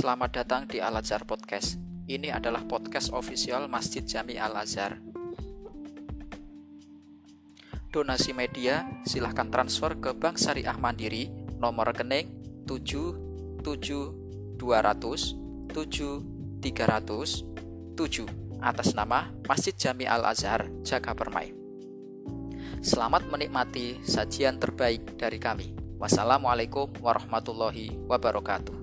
Selamat datang di Al Azhar Podcast. Ini adalah podcast official Masjid Jami Al Azhar. Donasi media silahkan transfer ke Bank Syariah Mandiri nomor rekening 77 200 7 300 7 atas nama Masjid Jami Al Azhar Jaga Permai. Selamat menikmati sajian terbaik dari kami. Wassalamualaikum warahmatullahi wabarakatuh.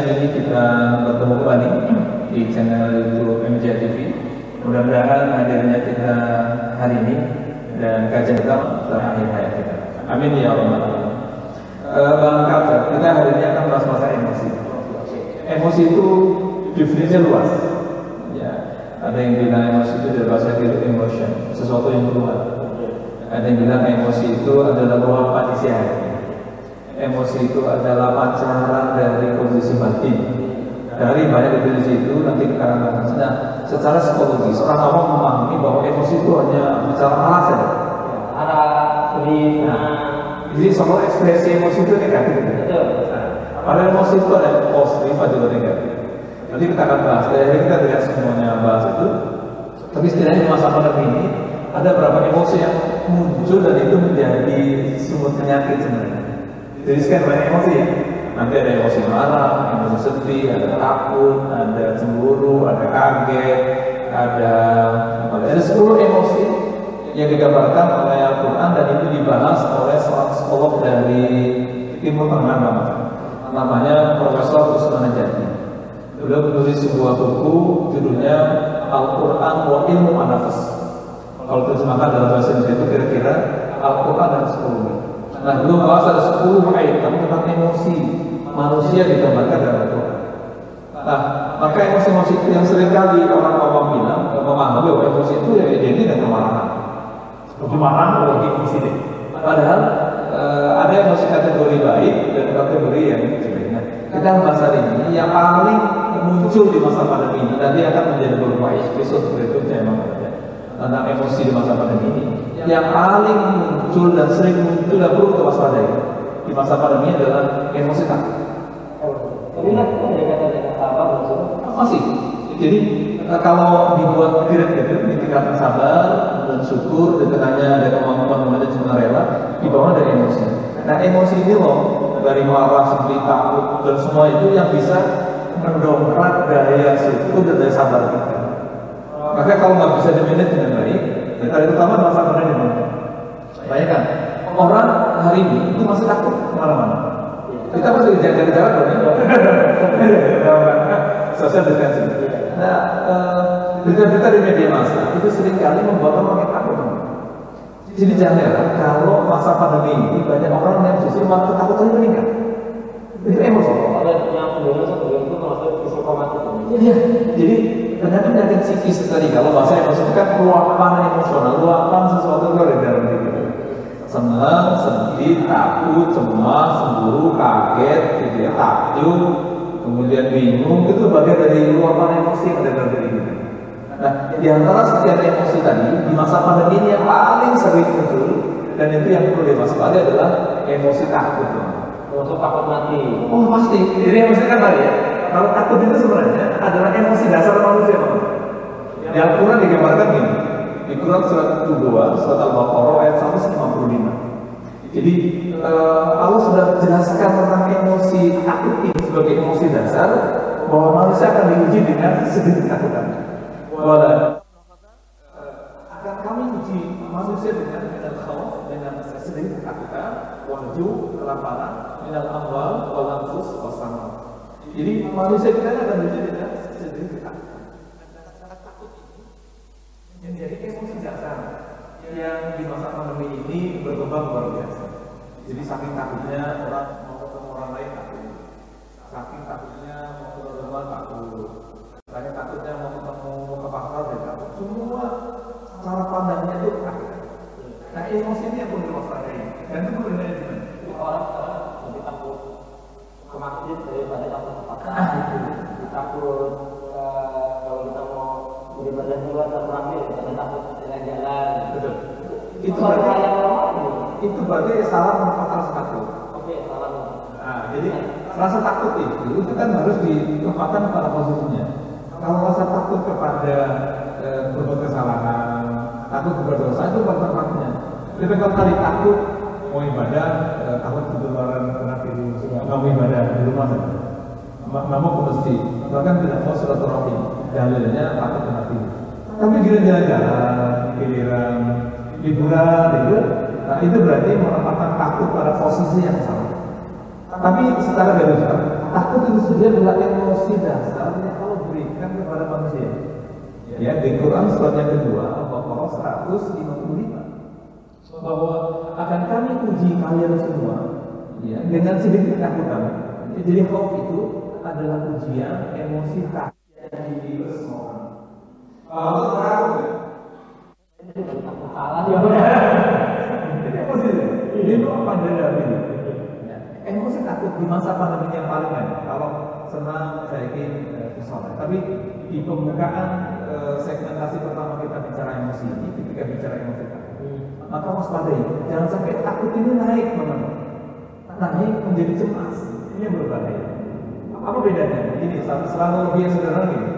Siang ini kita bertemu kembali di channel YouTube MJ TV. Mudah-mudahan hadirnya kita hari ini dan kajian kita terakhir hayat kita. Amin ya alamin. Uh, Bang Kapten, kita hari ini akan bahas masalah emosi. Emosi itu definisinya luas. Ya, ada yang bilang emosi itu dari bahasa Greek emotion, sesuatu yang keluar. Ada yang bilang emosi itu adalah luapan isi hati. Emosi itu adalah pancaran dari kondisi batin. Dari banyak definisi itu nanti bahas. Nah, secara psikologi, seorang awam memahami bahwa emosi itu hanya bicara arah saja. Arah Nah, jadi soal ekspresi emosi itu negatif. betul. Padahal emosi itu ada positif, ada juga negatif. Nanti kita akan bahas. Dari kita tidak semuanya bahas itu. Tapi setidaknya di masa pandemi ini ada beberapa emosi yang muncul dan itu menjadi sumber penyakit sebenarnya. Jadi sekian banyak emosi ya. Nanti ada emosi marah, emosi sedih, ada takut, ada cemburu, ada kaget, ada ada 10 emosi yang digambarkan oleh Al-Quran dan itu dibahas oleh seorang psikolog dari Timur Tengah namanya, namanya Profesor Usman Najati. Beliau menulis sebuah buku judulnya Al-Quran wa Ilmu Anafas. Kalau terjemahkan dalam bahasa Indonesia itu kira-kira Al-Quran dan psikologi. Nah, belum bahas ada 10 item tentang emosi manusia digambarkan dalam Al-Quran. Nah, maka emosi-emosi itu yang sering kali orang awam bilang, memahami bahwa emosi itu ya identik dengan kemarahan. Kemarahan lagi emosi deh. Padahal eh, ada emosi kategori baik dan kategori yang jelek. Nah, kita bahas hari ini yang paling muncul di masa pandemi ini nanti akan menjadi beberapa episode berikutnya emang tentang emosi di masa pandemi ini. Yang paling muncul dan sering muncul dan perlu kita waspadai di masa pandemi adalah emosi takut. Tapi ada kata-kata sabar maksudnya. Masih. Jadi eh, kalau dibuat direct gitu, ditingkatkan sabar dan syukur, di tengahnya ada kemampuan manajemen rela, di bawah dari emosi. Nah emosi ini loh dari marah, sedih, takut dan semua itu yang bisa mendongkrak daya syukur dan daya sabar kita. Maka kalau nggak bisa dimanage dengan baik, ya tadi utama adalah sabarnya di mana? Bayangkan orang hari ini itu masih takut ke mana-mana. Kita masih jaga jarak dong ya. Social distancing. Nah, eh, berita-berita di media massa itu sering kali membuat orang yang takut. Jadi jangan heran kalau masa pandemi ini banyak orang yang justru malah ketakutannya meningkat. Itu emosi. Ada yang dulu satu itu termasuk psikomatis. Iya. Jadi penyakit-penyakit psikis tadi kalau bahasa emosi itu kan luapan emosional, luapan sesuatu yang ada di dalam Senang, sedih, takut, cemas, cemburu, kaget, gitu ya, takjub, kemudian bingung, itu bagian dari luapan emosi yang ada dalam diri kita. Nah, di antara sekian emosi tadi, di masa pandemi ini yang paling sering muncul, dan itu yang perlu diwaspadai adalah emosi takut. Termasuk takut mati. Oh pasti, jadi emosi kan tadi ya, kalau takut itu sebenarnya adalah emosi dasar manusia. Di Al-Quran digambarkan gini. Di Quran surat 2, surat Al-Baqarah ayat 155. Jadi uh, Allah sudah jelaskan tentang emosi takut ini sebagai emosi dasar bahwa manusia akan diuji dengan sedikit ketakutan. Wala akan kami uji manusia dengan dengan khauf dengan sedikit ketakutan, wahju, kelaparan, minal amwal, wal anfus, wasama. Jadi manusia kita akan diuji dengan sedikit ketakutan. Takut ini yang jadi emosi dasar yang di masa pandemi ini berkembang luar biasa. Jadi saking takutnya orang mau ketemu orang lain takut, saking takutnya mau keluar rumah takut, saking takutnya mau ketemu ke pasar ya takut. Semua cara pandangnya itu takut. Nah emosi ini yang perlu diwaspadai dan itu perlu manajemen. Orang sekarang lebih takut ke masjid daripada takut ke pasar. Ah, itu. Takut eh, kalau kita mau beribadah di luar terperangi daripada takut jalan-jalan. Betul. Itu berarti yang berarti salah menempatkan rasa takut. Oke, salam. Nah, jadi rasa takut itu itu kan harus ditempatkan pada posisinya. Kalau rasa takut kepada eh, berbuat kesalahan, takut kepada dosa itu pada tempatnya. Tapi kalau tadi takut mau ibadah, eh, takut ketularan kena virus, nggak mau ibadah di rumah saja. Nggak mau ke masjid, bahkan tidak mau silaturahim. Dalilnya takut kena virus. Tapi giliran jalan-jalan, giliran liburan itu, nah itu berarti menempatkan takut pada posisi yang salah. Tapi secara garis besar, takut itu sendiri adalah emosi dasar yang Allah berikan kepada manusia. Ya, di Quran surat yang kedua, Al-Baqarah 155 bahwa akan kami uji kalian semua ya, dengan sedikit ketakutan. Jadi khauf itu adalah ujian emosi takut yang dimiliki semua. Kalau takut, Salah ya. Ini emosi itu. Ini apa dari ini? Emosi takut di masa pandemi yang paling banyak. Kalau senang saya ingin eh. Tapi di pembukaan eh, segmentasi pertama kita bicara emosi ini, ketika bicara emosi takut, maka waspadai. Jangan sampai takut ini naik, teman-teman. Naik menjadi cemas. Ini yang berbahaya. Apa bedanya? Ini sel- selalu lebih sederhana gini.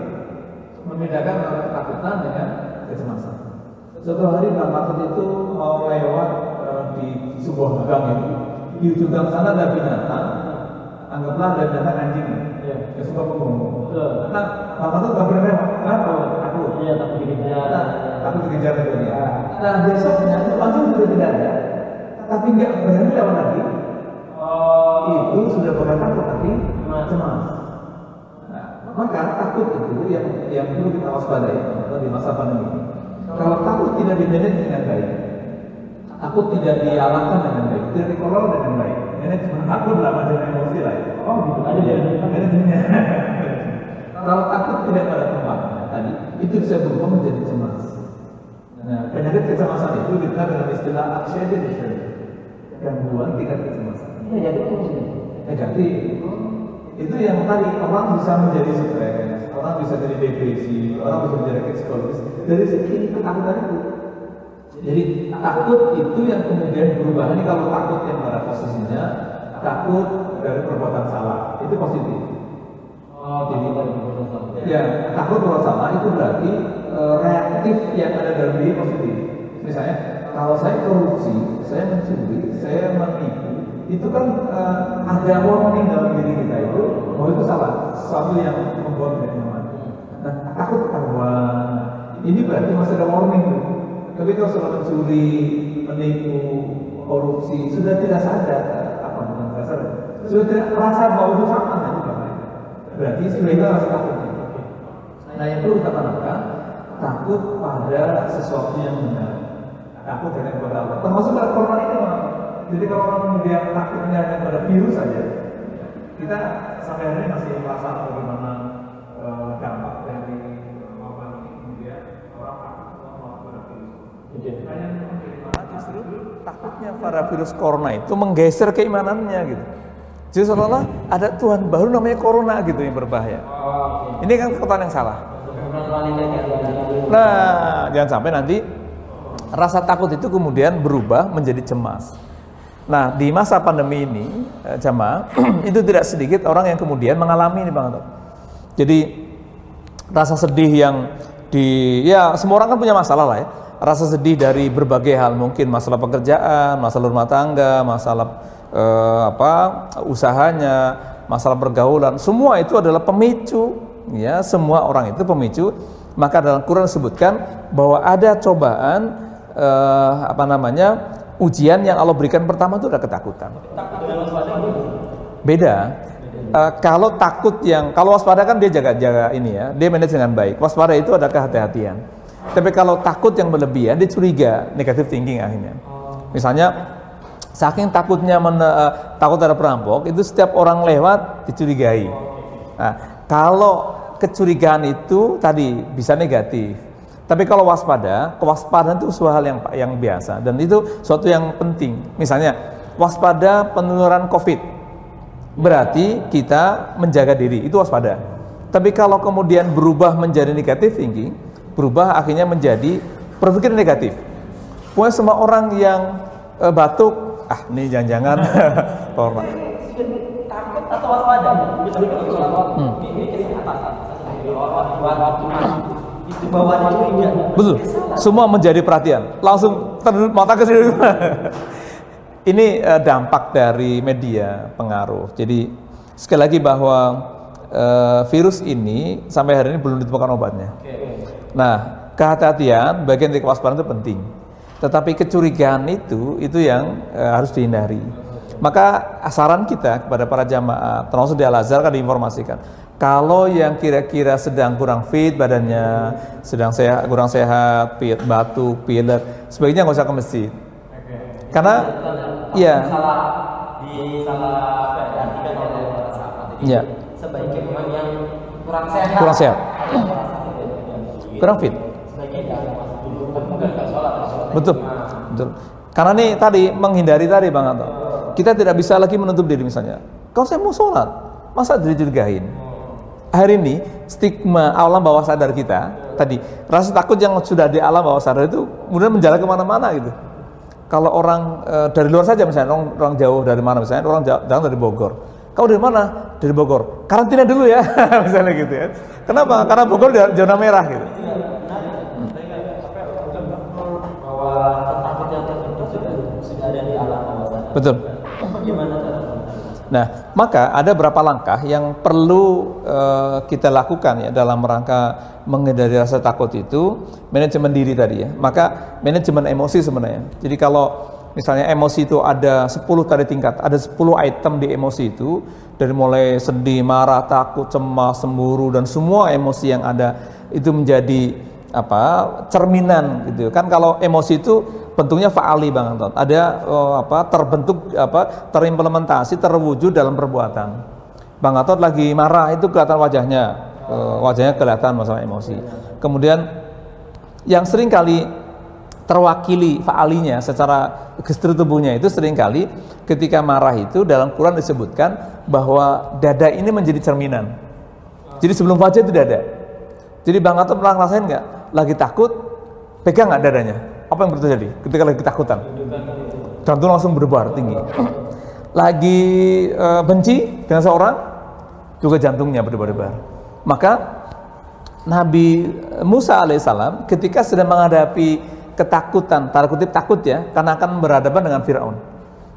Membedakan antara ketakutan dengan kecemasan. Suatu hari Pak Matut itu mau lewat sebuah gang itu. Di ujung gang sana ada binatang. Anggaplah ada binatang anjing. Iya. Yang suka. Betul. Nah, Pak Matut nggak pernah. Kenapa? Aku. Iya, tapi gini Nah, aku dikejar itu ya. Ya. Nah, besoknya itu anjing sudah tidak ada. Tapi nggak berani lewat lagi. Oh, Itu sudah bukan takut tapi Cemas. Nah, maka takut itu yang yang perlu kita waspadai di masa pandemi. Kalau takut tidak dimanage dengan baik, takut tidak diarahkan dengan baik, tidak dikelola dengan baik, manajemen takut lah manajemen emosi lah. ya. Oh, gitu. Ada Iya, di- manajemennya. Kalau takut tidak pada tempatnya tadi, itu bisa berubah menjadi cemas. Nah, penyakit kecemasan itu dikenal dengan istilah anxiety gangguan tingkat kecemasan Iya, jadi negatif itu yang tadi orang bisa menjadi stres orang bisa jadi depresi orang bisa menjadi psikologis dari segi ketakutan itu jadi takut itu yang kemudian berubah. Ini kalau takut yang pada posisinya takut dari perbuatan salah. Itu positif. Oh, jadi tadi betul. ya. takut kalau salah itu berarti eh, reaktif yang ada dalam diri positif. Misalnya kalau saya korupsi saya mencuri saya menipu itu kan eh, ada warning dalam diri kita itu bahwa itu salah. Sesuatu yang membuat tidak nyaman. Nah takut ketahuan. Ini berarti masih ada warning. tuh tapi kalau sudah mencuri menipu korupsi sudah tidak sadar apa bukan sadar sudah tidak merasa bahwa itu itu bahaya berarti sudah itu rasa takut Nah yang perlu kita tanamkan takut pada sesuatu yang benar, takut hanya kepada Allah. Termasuk pada corona ini. Jadi kalau orang kemudian takutnya hanya pada virus saja, kita sampai hari ini masih merasa bagaimana dampak Nah, justru takutnya pada virus corona itu menggeser keimanannya gitu. Jadi seolah-olah ada Tuhan baru namanya corona gitu yang berbahaya. Ini kan kekuatan yang salah. Nah, jangan sampai nanti rasa takut itu kemudian berubah menjadi cemas. Nah, di masa pandemi ini, eh, jamaah, itu tidak sedikit orang yang kemudian mengalami ini Bang Anto. Jadi rasa sedih yang di ya semua orang kan punya masalah lah ya. Rasa sedih dari berbagai hal mungkin masalah pekerjaan, masalah rumah tangga, masalah eh, apa usahanya, masalah pergaulan, semua itu adalah pemicu ya, semua orang itu pemicu. Maka dalam Quran disebutkan bahwa ada cobaan eh, apa namanya? ujian yang Allah berikan pertama itu adalah ketakutan. Beda. Uh, kalau takut yang kalau waspada kan dia jaga-jaga ini ya, dia manage dengan baik. Waspada itu ada kehati-hatian. Tapi kalau takut yang berlebihan, dia curiga, negatif thinking akhirnya. Misalnya saking takutnya men, uh, takut ada perampok, itu setiap orang lewat dicurigai. Nah, kalau kecurigaan itu tadi bisa negatif. Tapi kalau waspada, kewaspadaan itu suatu hal yang yang biasa dan itu suatu yang penting. Misalnya waspada penularan COVID berarti kita menjaga diri itu waspada tapi kalau kemudian berubah menjadi negatif tinggi berubah akhirnya menjadi berpikir negatif. Pokoknya semua orang yang e, batuk ah ini jangan-jangan. Korban takut atau waspada? Hmm. betul. Semua menjadi perhatian. Langsung ter mata ke sini. Ini uh, dampak dari media pengaruh. Jadi sekali lagi bahwa uh, virus ini sampai hari ini belum ditemukan obatnya. Nah, kehati-hatian bagian dari kewaspadaan itu penting. Tetapi kecurigaan itu itu yang uh, harus dihindari. Maka saran kita kepada para jamaah, termasuk di Al-Azhar kan diinformasikan, kalau yang kira-kira sedang kurang fit badannya, sedang sehat, kurang sehat, pit, batuk, pilek, sebaiknya nggak usah ke masjid. Karena Iya. Salah di salah diartikan oleh para sahabat. Iya. Sebaiknya memang yang kurang sehat. Kurang sehat. Kurang fit. Betul. Betul. Karena nih tadi menghindari tadi Bang Anto. Kita tidak bisa lagi menutup diri misalnya. Kalau saya mau sholat, masa dicurigain? Hari ini stigma alam bawah sadar kita tadi rasa takut yang sudah di alam bawah sadar itu kemudian menjalar ke mana-mana gitu kalau orang e, dari luar saja misalnya orang, orang jauh dari mana misalnya orang jauh, jauh dari Bogor kau dari mana dari Bogor karantina dulu ya misalnya gitu ya kenapa karena Bogor zona merah gitu betul Nah, maka ada beberapa langkah yang perlu uh, kita lakukan ya dalam rangka menghindari rasa takut itu manajemen diri tadi ya. Maka manajemen emosi sebenarnya. Jadi kalau misalnya emosi itu ada 10 tadi tingkat, ada 10 item di emosi itu dari mulai sedih, marah, takut, cemas, cemburu dan semua emosi yang ada itu menjadi apa cerminan gitu kan kalau emosi itu bentuknya faali bang Anton. Ada oh, apa terbentuk apa terimplementasi terwujud dalam perbuatan. Bang Anton lagi marah itu kelihatan wajahnya. Uh, wajahnya kelihatan masalah emosi. Kemudian yang sering kali terwakili faalinya secara gestur tubuhnya itu sering kali ketika marah itu dalam Quran disebutkan bahwa dada ini menjadi cerminan. Jadi sebelum wajah itu dada. Jadi bang Anton pernah ngerasain nggak lagi takut, pegang nggak dadanya? Apa yang terjadi ketika lagi ketakutan? Jantung langsung berdebar tinggi. Lagi e, benci dengan seorang, juga jantungnya berdebar-debar. Maka Nabi Musa alaihissalam ketika sedang menghadapi ketakutan, tanda kutip takut ya, karena akan berhadapan dengan Firaun.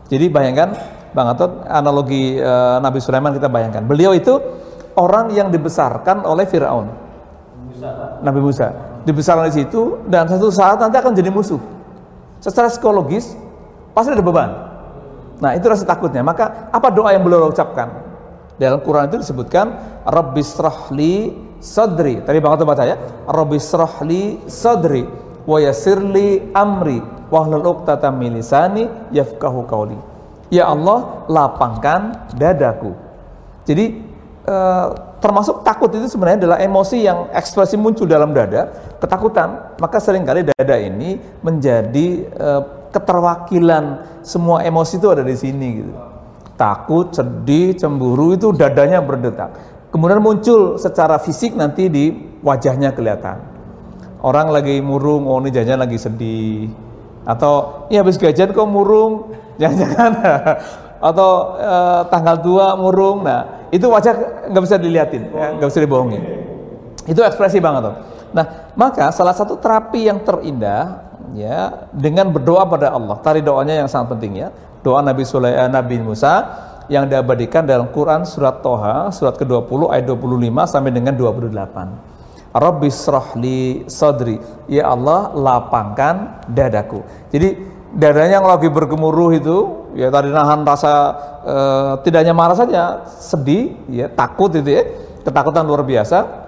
Jadi bayangkan, Bang Atot, analogi e, Nabi Sulaiman kita bayangkan. Beliau itu orang yang dibesarkan oleh Firaun. Nabi Musa dibesarkan di situ dan satu saat nanti akan jadi musuh. Secara psikologis pasti ada beban. Nah, itu rasa takutnya. Maka apa doa yang beliau ucapkan? Dalam Quran itu disebutkan Rabbisrahli sadri. Tadi Bang baca ya. Rabbisrahli sadri wa yasirli amri wahlul uqtatam min lisani yafqahu qawli. Ya Allah, lapangkan dadaku. Jadi eh, termasuk takut itu sebenarnya adalah emosi yang ekspresi muncul dalam dada, ketakutan. Maka sering kali dada ini menjadi e, keterwakilan semua emosi itu ada di sini gitu. Takut, sedih, cemburu itu dadanya berdetak. Kemudian muncul secara fisik nanti di wajahnya kelihatan. Orang lagi murung, oh ini jajan lagi sedih. Atau ya habis gajian kok murung, jangan-jangan atau e, tanggal tua murung. Nah, itu wajah nggak bisa diliatin, ya, nggak bisa dibohongin. Itu ekspresi banget tuh. Nah, maka salah satu terapi yang terindah ya dengan berdoa pada Allah. Tadi doanya yang sangat penting ya. Doa Nabi Sulaiman Nabi Musa yang diabadikan dalam Quran surat Toha surat ke-20 ayat 25 sampai dengan 28. Rabbi srahli sadri. Ya Allah, lapangkan dadaku. Jadi dadanya yang lagi bergemuruh itu ya tadi nahan rasa e, tidaknya marah saja, sedih, ya takut itu ya, ketakutan luar biasa.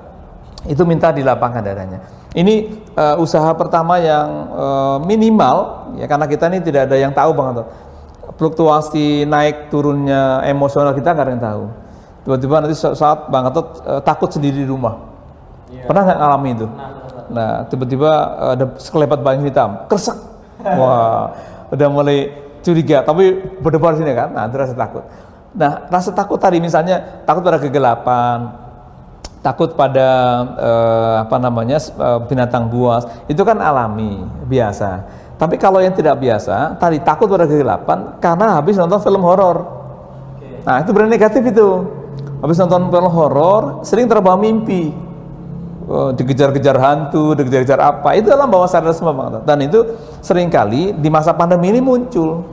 Itu minta dilapangkan dadanya. Ini e, usaha pertama yang e, minimal ya karena kita ini tidak ada yang tahu banget fluktuasi naik turunnya emosional kita nggak ada yang tahu. Tiba-tiba nanti saat Bang Gatot uh, takut sendiri di rumah. Yeah. Pernah nggak ngalami itu? Nah, tiba-tiba ada sekelebat bayang hitam, kersek. Wah, udah mulai curiga, tapi berdebar sini kan. Nah, itu rasa takut. Nah, rasa takut tadi misalnya takut pada kegelapan, takut pada uh, apa namanya uh, binatang buas, itu kan alami, biasa. Tapi kalau yang tidak biasa, tadi takut pada kegelapan karena habis nonton film horor. Nah, itu berarti negatif itu. Habis nonton film horor, sering terbawa mimpi. Oh, dikejar-kejar hantu, dikejar-kejar apa. Itu dalam bawah sadar semua Bang. Dan itu sering kali di masa pandemi ini muncul.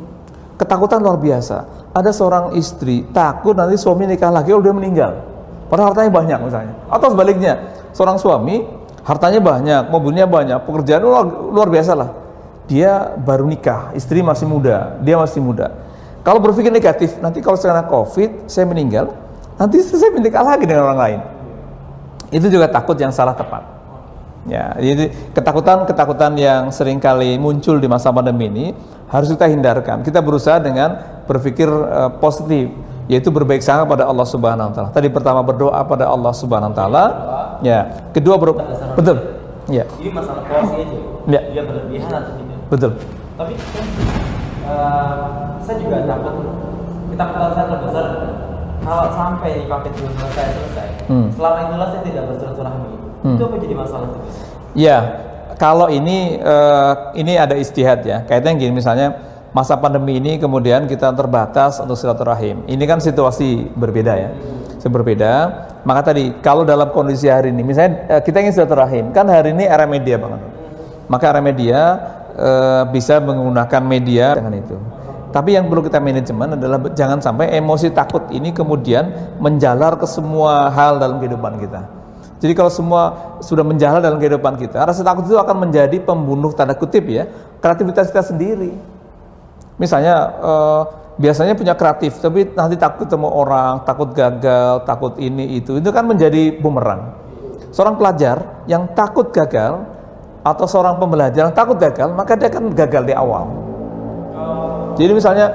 Ketakutan luar biasa. Ada seorang istri takut nanti suami nikah lagi kalau dia meninggal. Padahal hartanya banyak misalnya. Atau sebaliknya, seorang suami hartanya banyak, mobilnya banyak, pekerjaan luar, luar biasa lah dia baru nikah, istri masih muda, dia masih muda. Kalau berpikir negatif, nanti kalau sekarang COVID, saya meninggal, nanti saya menikah lagi dengan orang lain. Itu juga takut yang salah tepat. Ya, jadi ketakutan-ketakutan yang sering kali muncul di masa pandemi ini harus kita hindarkan. Kita berusaha dengan berpikir uh, positif, yaitu berbaik sangka pada Allah Subhanahu wa taala. Tadi pertama berdoa pada Allah Subhanahu wa taala. Ya, kedua ber betul. Ya. Ini masalah porsi aja. Ya. Dia berlebihan atau tidak? Betul. Tapi kan uh, saya juga takut kita kalau saya terbesar kalau sampai COVID belum selesai selesai, hmm. selama saya tidak bersilaturahmi. Hmm. Itu apa jadi masalah itu? Ya, kalau ini uh, ini ada istihad ya. Kaitannya gini misalnya masa pandemi ini kemudian kita terbatas untuk silaturahim. Ini kan situasi berbeda ya. Hmm. Berbeda. Maka tadi kalau dalam kondisi hari ini misalnya eh, kita ingin silaturahim, kan hari ini era media banget. Maka era media e, bisa menggunakan media dengan itu. Tapi yang perlu kita manajemen adalah jangan sampai emosi takut ini kemudian menjalar ke semua hal dalam kehidupan kita. Jadi kalau semua sudah menjalar dalam kehidupan kita, rasa takut itu akan menjadi pembunuh tanda kutip ya kreativitas kita sendiri. Misalnya eh, biasanya punya kreatif, tapi nanti takut ketemu orang, takut gagal, takut ini itu, itu kan menjadi bumerang. Seorang pelajar yang takut gagal, atau seorang pembelajar yang takut gagal, maka dia akan gagal di awal. Jadi misalnya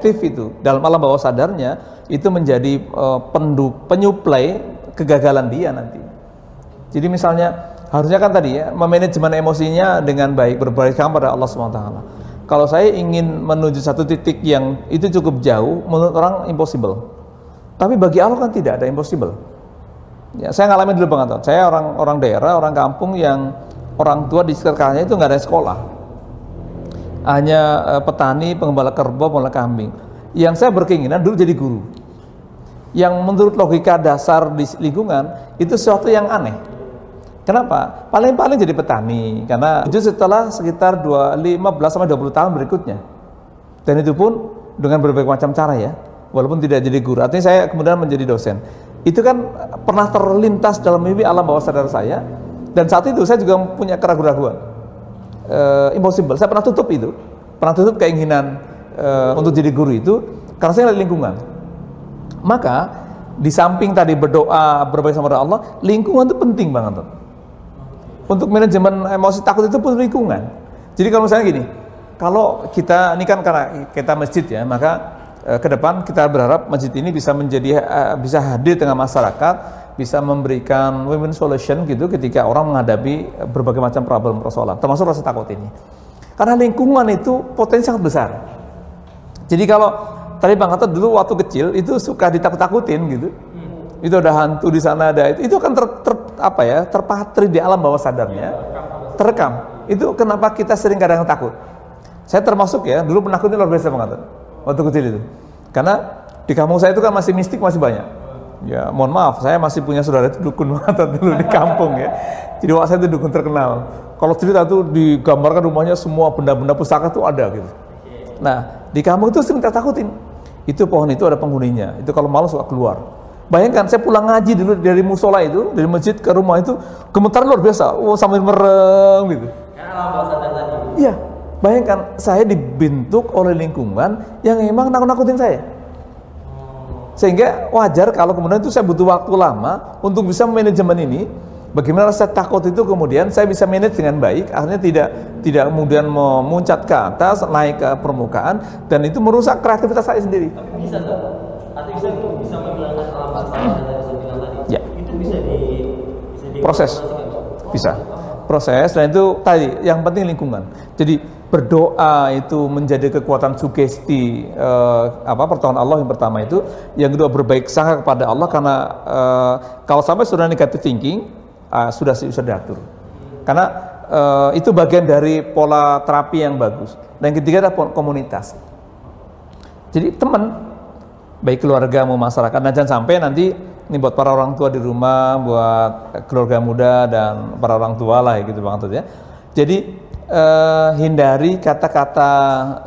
aktif itu dalam alam bawah sadarnya itu menjadi uh, penduk penyuplai kegagalan dia nanti. Jadi misalnya harusnya kan tadi ya memanajemen emosinya dengan baik berbaik pada Allah SWT. Kalau saya ingin menuju satu titik yang itu cukup jauh, menurut orang impossible. Tapi bagi Allah kan tidak ada impossible. Ya, saya ngalamin dulu banget. Saya orang orang daerah, orang kampung yang orang tua di sekitarnya itu nggak ada sekolah hanya uh, petani pengembala kerbau pengembala kambing. Yang saya berkeinginan dulu jadi guru. Yang menurut logika dasar di lingkungan itu sesuatu yang aneh. Kenapa? paling-paling jadi petani. Karena itu setelah sekitar 15 sampai 20 tahun berikutnya. Dan itu pun dengan berbagai macam cara ya. Walaupun tidak jadi guru. Artinya saya kemudian menjadi dosen. Itu kan pernah terlintas dalam mimpi alam bawah sadar saya. Dan saat itu saya juga punya keraguan-keraguan. Uh, impossible. Saya pernah tutup itu. Pernah tutup keinginan uh, untuk jadi guru itu karena saya lihat lingkungan. Maka di samping tadi berdoa berbaik sama Allah, lingkungan itu penting banget. Untuk manajemen emosi takut itu pun lingkungan. Jadi kalau misalnya gini, kalau kita ini kan karena kita masjid ya, maka uh, ke depan kita berharap masjid ini bisa menjadi uh, bisa hadir dengan masyarakat bisa memberikan win-win solution gitu ketika orang menghadapi berbagai macam problem persoalan, termasuk rasa takut ini. Karena lingkungan itu potensi sangat besar. Jadi kalau tadi Bang kata dulu waktu kecil itu suka ditakut-takutin gitu. Hmm. Itu ada hantu di sana ada itu. Itu akan ter, ter, apa ya, terpatri di alam bawah sadarnya. Terekam. Itu kenapa kita sering kadang takut. Saya termasuk ya, dulu penakutnya luar biasa banget waktu kecil itu. Karena di kampung saya itu kan masih mistik masih banyak Ya, mohon maaf, saya masih punya saudara itu dukun mata dulu di kampung ya. Jadi waktu saya itu dukun terkenal. Kalau cerita tuh digambarkan rumahnya semua benda-benda pusaka tuh ada gitu. Nah, di kampung itu sering takutin. Itu pohon itu ada penghuninya. Itu kalau malam suka keluar. Bayangkan saya pulang ngaji dulu dari musola itu, dari masjid ke rumah itu, gemetar luar biasa. Oh, sambil merem gitu. Iya, bayangkan saya dibentuk oleh lingkungan yang emang nakut-nakutin saya. Sehingga wajar kalau kemudian itu saya butuh waktu lama untuk bisa manajemen ini. Bagaimana rasa takut itu kemudian saya bisa manage dengan baik, akhirnya tidak tidak kemudian memuncat ke atas, naik ke permukaan, dan itu merusak kreativitas saya sendiri. Tapi bisa tuh. Artinya bisa bisa menghilangkan alam yang saya bilang tadi. Ya. Itu bisa di bisa di Proses. Bisa. Proses dan itu tadi yang penting lingkungan. Jadi berdoa itu menjadi kekuatan sugesti eh, apa pertolongan Allah yang pertama itu, yang kedua berbaik sangka kepada Allah karena eh, kalau sampai sudah negatif thinking ah, sudah sudah diatur. Karena eh, itu bagian dari pola terapi yang bagus. Dan ketiga adalah komunitas. Jadi teman baik keluarga mau masyarakat dan jangan sampai nanti ini buat para orang tua di rumah, buat keluarga muda dan para orang tua lah gitu bang Antut ya. Jadi eh, hindari kata-kata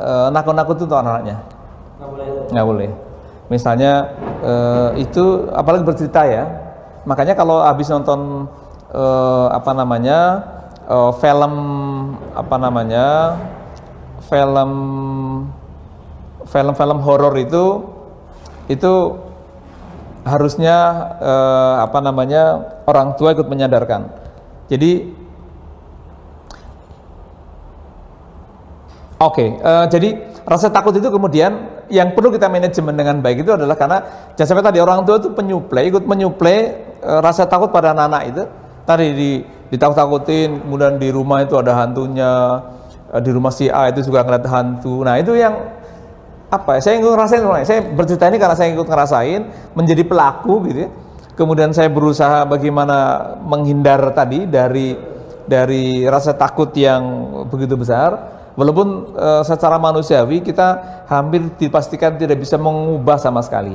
eh, nakut-nakut itu untuk anak-anaknya, Nggak boleh. nggak boleh. Misalnya eh, itu apalagi bercerita ya. Makanya kalau habis nonton eh, apa namanya eh, film apa namanya film film-film horor itu itu harusnya eh, apa namanya orang tua ikut menyadarkan. Jadi oke, eh, jadi rasa takut itu kemudian yang perlu kita manajemen dengan baik itu adalah karena jangan sampai tadi orang tua itu penyuplai ikut menyuplai eh, rasa takut pada anak-anak itu tadi di ditakut-takutin kemudian di rumah itu ada hantunya eh, di rumah si A itu juga ngeliat hantu. Nah itu yang apa ya, saya ikut ngerasain sebenarnya. Saya bercerita ini karena saya ikut ngerasain menjadi pelaku gitu ya. Kemudian saya berusaha bagaimana menghindar tadi dari dari rasa takut yang begitu besar. Walaupun eh, secara manusiawi kita hampir dipastikan tidak bisa mengubah sama sekali.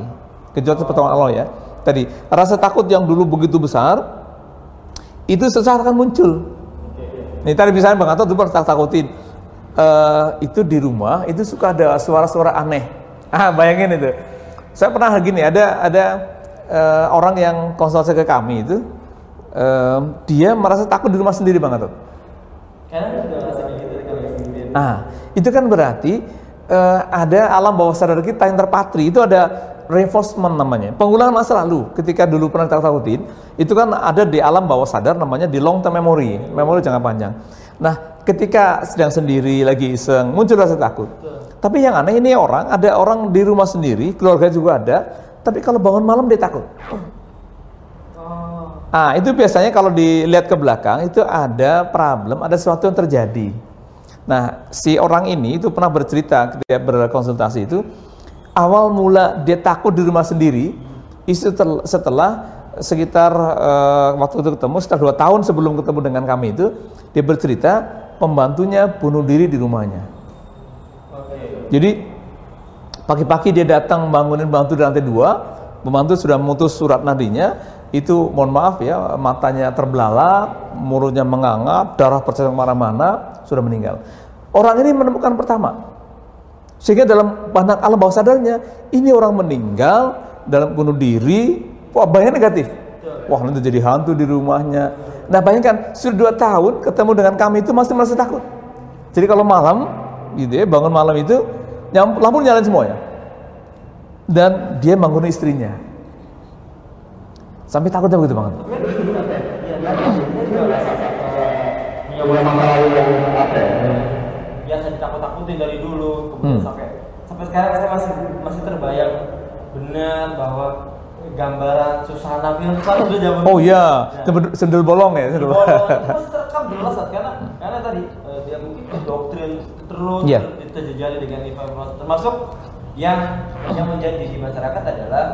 Kecuali pertolongan Allah ya. Tadi rasa takut yang dulu begitu besar itu sesaat akan muncul. Nih tadi misalnya Bang Anto dulu pernah takutin eh, itu di rumah itu suka ada suara-suara aneh. Ah bayangin itu. Saya pernah gini ada ada eh, orang yang konsultasi ke kami itu dia merasa takut di rumah sendiri Bang Anto. Karena juga ngerasa kayak gitu kalau yang sendirian. Nah, itu kan berarti eh, ada alam bawah sadar kita yang terpatri. Itu ada reinforcement namanya. Pengulangan masa lalu. Ketika dulu pernah takutin, itu kan ada di alam bawah sadar namanya di long term memory, memori jangka panjang. Nah, ketika sedang sendiri lagi iseng muncul rasa takut. Tapi yang aneh ini orang, ada orang di rumah sendiri, keluarga juga ada, tapi kalau bangun malam dia takut. Oh. Ah, itu biasanya kalau dilihat ke belakang itu ada problem, ada sesuatu yang terjadi. Nah, si orang ini itu pernah bercerita ketika berkonsultasi itu awal mula dia takut di rumah sendiri itu tel- setelah sekitar eh, waktu itu ketemu setelah dua tahun sebelum ketemu dengan kami itu dia bercerita pembantunya bunuh diri di rumahnya. Oke. Jadi pagi-pagi dia datang bangunin bantu di lantai dua, pembantu sudah memutus surat nadinya, itu mohon maaf ya matanya terbelalak, mulutnya menganga, darah berceceran ke mana-mana, sudah meninggal. Orang ini menemukan pertama, sehingga dalam pandang alam bawah sadarnya, ini orang meninggal dalam bunuh diri, wah bayang negatif. Wah nanti jadi hantu di rumahnya. Nah bayangkan sudah dua tahun ketemu dengan kami itu masih merasa takut. Jadi kalau malam, gitu ya, bangun malam itu lampu nyalain semuanya. Dan dia bangun istrinya. Sampai takutnya begitu banget. Kan ya. Iya, eh, lalu yang apa ya? Biasa ditakut-takutin dari dulu, kemudian Hmm. sampai sampai sekarang saya masih masih terbayang benar bahwa gambaran Susana film Susana udah zaman Oh iya, Nah, sendal- bolong ya, sendal Bolong, masih terekam jelas karena karena tadi eh, dia mungkin doktrin terus ter- terjejali dengan informasi termasuk yang yang menjadi di masyarakat adalah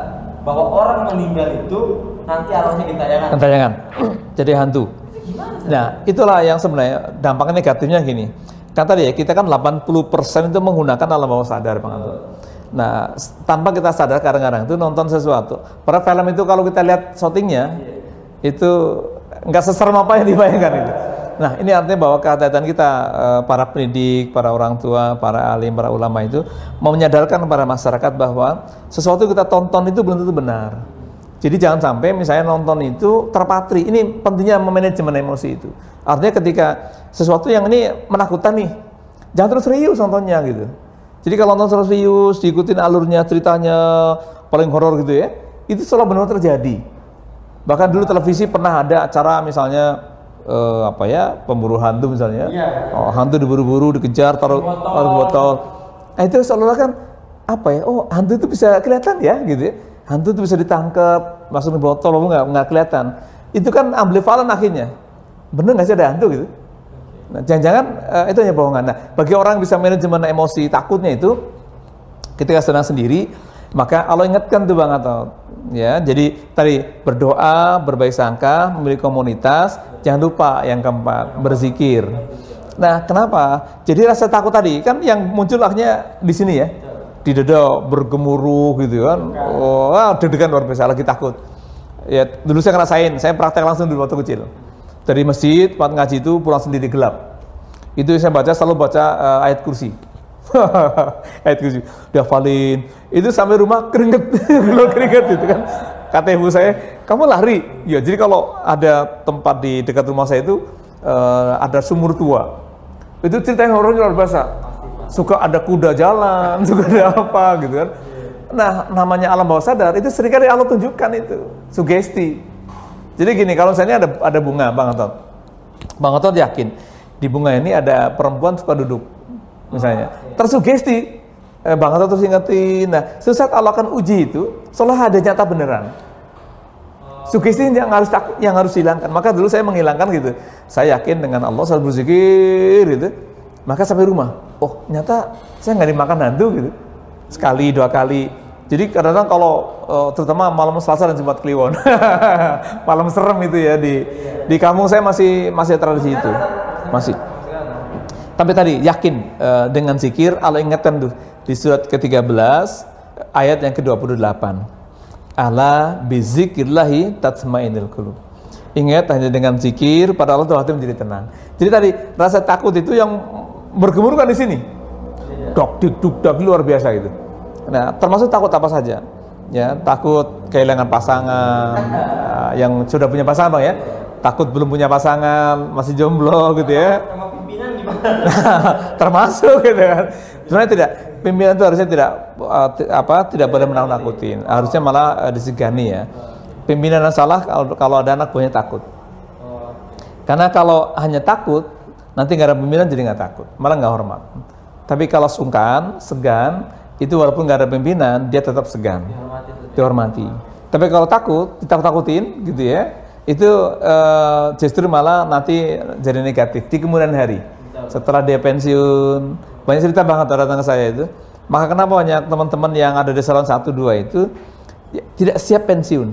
bahwa orang meninggal itu nanti arwahnya gentayangan. Gentayangan. Jadi hantu. Nah, itulah yang sebenarnya dampaknya negatifnya gini. Kan tadi ya, kita kan 80% itu menggunakan alam bawah sadar, Bang Anto. Nah, tanpa kita sadar kadang-kadang itu nonton sesuatu. Para film itu kalau kita lihat syutingnya itu nggak seserem apa yang dibayangkan itu. Nah, ini artinya bahwa kehati-hatian kita eh, para pendidik, para orang tua, para alim, para ulama itu mau menyadarkan para masyarakat bahwa sesuatu kita tonton itu belum tentu benar. Jadi jangan sampai misalnya nonton itu terpatri. Ini pentingnya memanajemen emosi itu. Artinya ketika sesuatu yang ini menakutkan nih, jangan terus serius nontonnya gitu. Jadi kalau nonton serius, diikutin alurnya, ceritanya paling horor gitu ya, itu selalu benar terjadi. Bahkan dulu televisi pernah ada acara misalnya eh, apa ya pemburu hantu misalnya, Iya. oh, hantu diburu-buru, dikejar, taruh Botol. taruh botol. Nah itu seolah-olah kan apa ya? Oh hantu itu bisa kelihatan ya gitu ya. Hantu itu bisa ditangkap, masuk di botol, walaupun nggak nggak kelihatan. Itu kan ambivalent akhirnya. Bener nggak sih ada hantu gitu? Nah, jangan-jangan eh, itu hanya bohongan. Nah, bagi orang yang bisa manajemen emosi takutnya itu ketika sedang sendiri, maka Allah ingatkan tuh Bang atau ya. Jadi tadi berdoa, berbaik sangka, memiliki komunitas, jangan lupa yang keempat, berzikir. Nah, kenapa? Jadi rasa takut tadi kan yang muncul akhirnya di sini ya. Di dada bergemuruh gitu kan. Oh, ah, deg-degan luar biasa lagi takut. Ya, dulu saya ngerasain, saya praktek langsung dulu waktu kecil. Dari masjid, tempat ngaji itu pulang sendiri gelap. Itu saya baca selalu baca eh, ayat kursi. ayat kursi. Dihafalin. Itu sampai rumah keringet, keringet gitu kan. Kata ibu saya, kamu lari. Ya, jadi kalau ada tempat di dekat rumah saya itu eh, ada sumur tua. Itu cerita yang horor luar biasa. Suka ada kuda jalan, suka ada apa gitu kan. Nah, namanya alam bawah sadar itu sering kali Allah tunjukkan itu, sugesti. Jadi gini, kalau misalnya ada ada bunga, Bang Otot. Bang Otot yakin di bunga ini ada perempuan suka duduk, misalnya. Tersugesti, eh, Bang Otot terus ingetin. Nah, suatu saat Allah akan uji itu, seolah ada nyata beneran. Sugesti yang harus takut, yang harus hilangkan. Maka dulu saya menghilangkan gitu. Saya yakin dengan Allah, saya berzikir gitu. Maka sampai rumah, oh nyata saya nggak dimakan hantu gitu. Sekali, dua kali. Jadi kadang-kadang kalau eh, terutama malam Selasa dan Jumat Kliwon, malam serem itu ya di di kampung saya masih masih tradisi itu, masih. Tapi tadi yakin eh, dengan zikir Allah ingatkan tuh di surat ke-13 ayat yang ke-28. Ala bizikrillahi tatmainul qulub. Ingat hanya dengan zikir pada Allah tuh hati menjadi tenang. Jadi tadi rasa takut itu yang bergemuruh di sini. Dok dik duk dak luar biasa gitu. Nah, termasuk takut apa saja. Ya, takut kehilangan pasangan yang sudah punya pasangan Bang ya. Takut belum punya pasangan, masih jomblo gitu ya. Termasuk gitu kan. Sebenarnya tidak pimpinan itu harusnya tidak uh, ti- apa tidak boleh menakut-nakutin. Harusnya malah uh, disegani ya. Pimpinan yang salah kalau, kalau ada anak buahnya takut. Karena kalau hanya takut, nanti nggak ada pimpinan jadi nggak takut, malah nggak hormat. Tapi kalau sungkan, segan, itu walaupun nggak ada pimpinan, dia tetap segan, dihormati. Tapi kalau takut, ditakut-takutin gitu ya, itu eh, justru malah nanti jadi negatif di kemudian hari. Setelah dia pensiun, banyak cerita banget datang ke saya itu. Maka kenapa banyak teman-teman yang ada di salon 1 2 itu ya, tidak siap pensiun.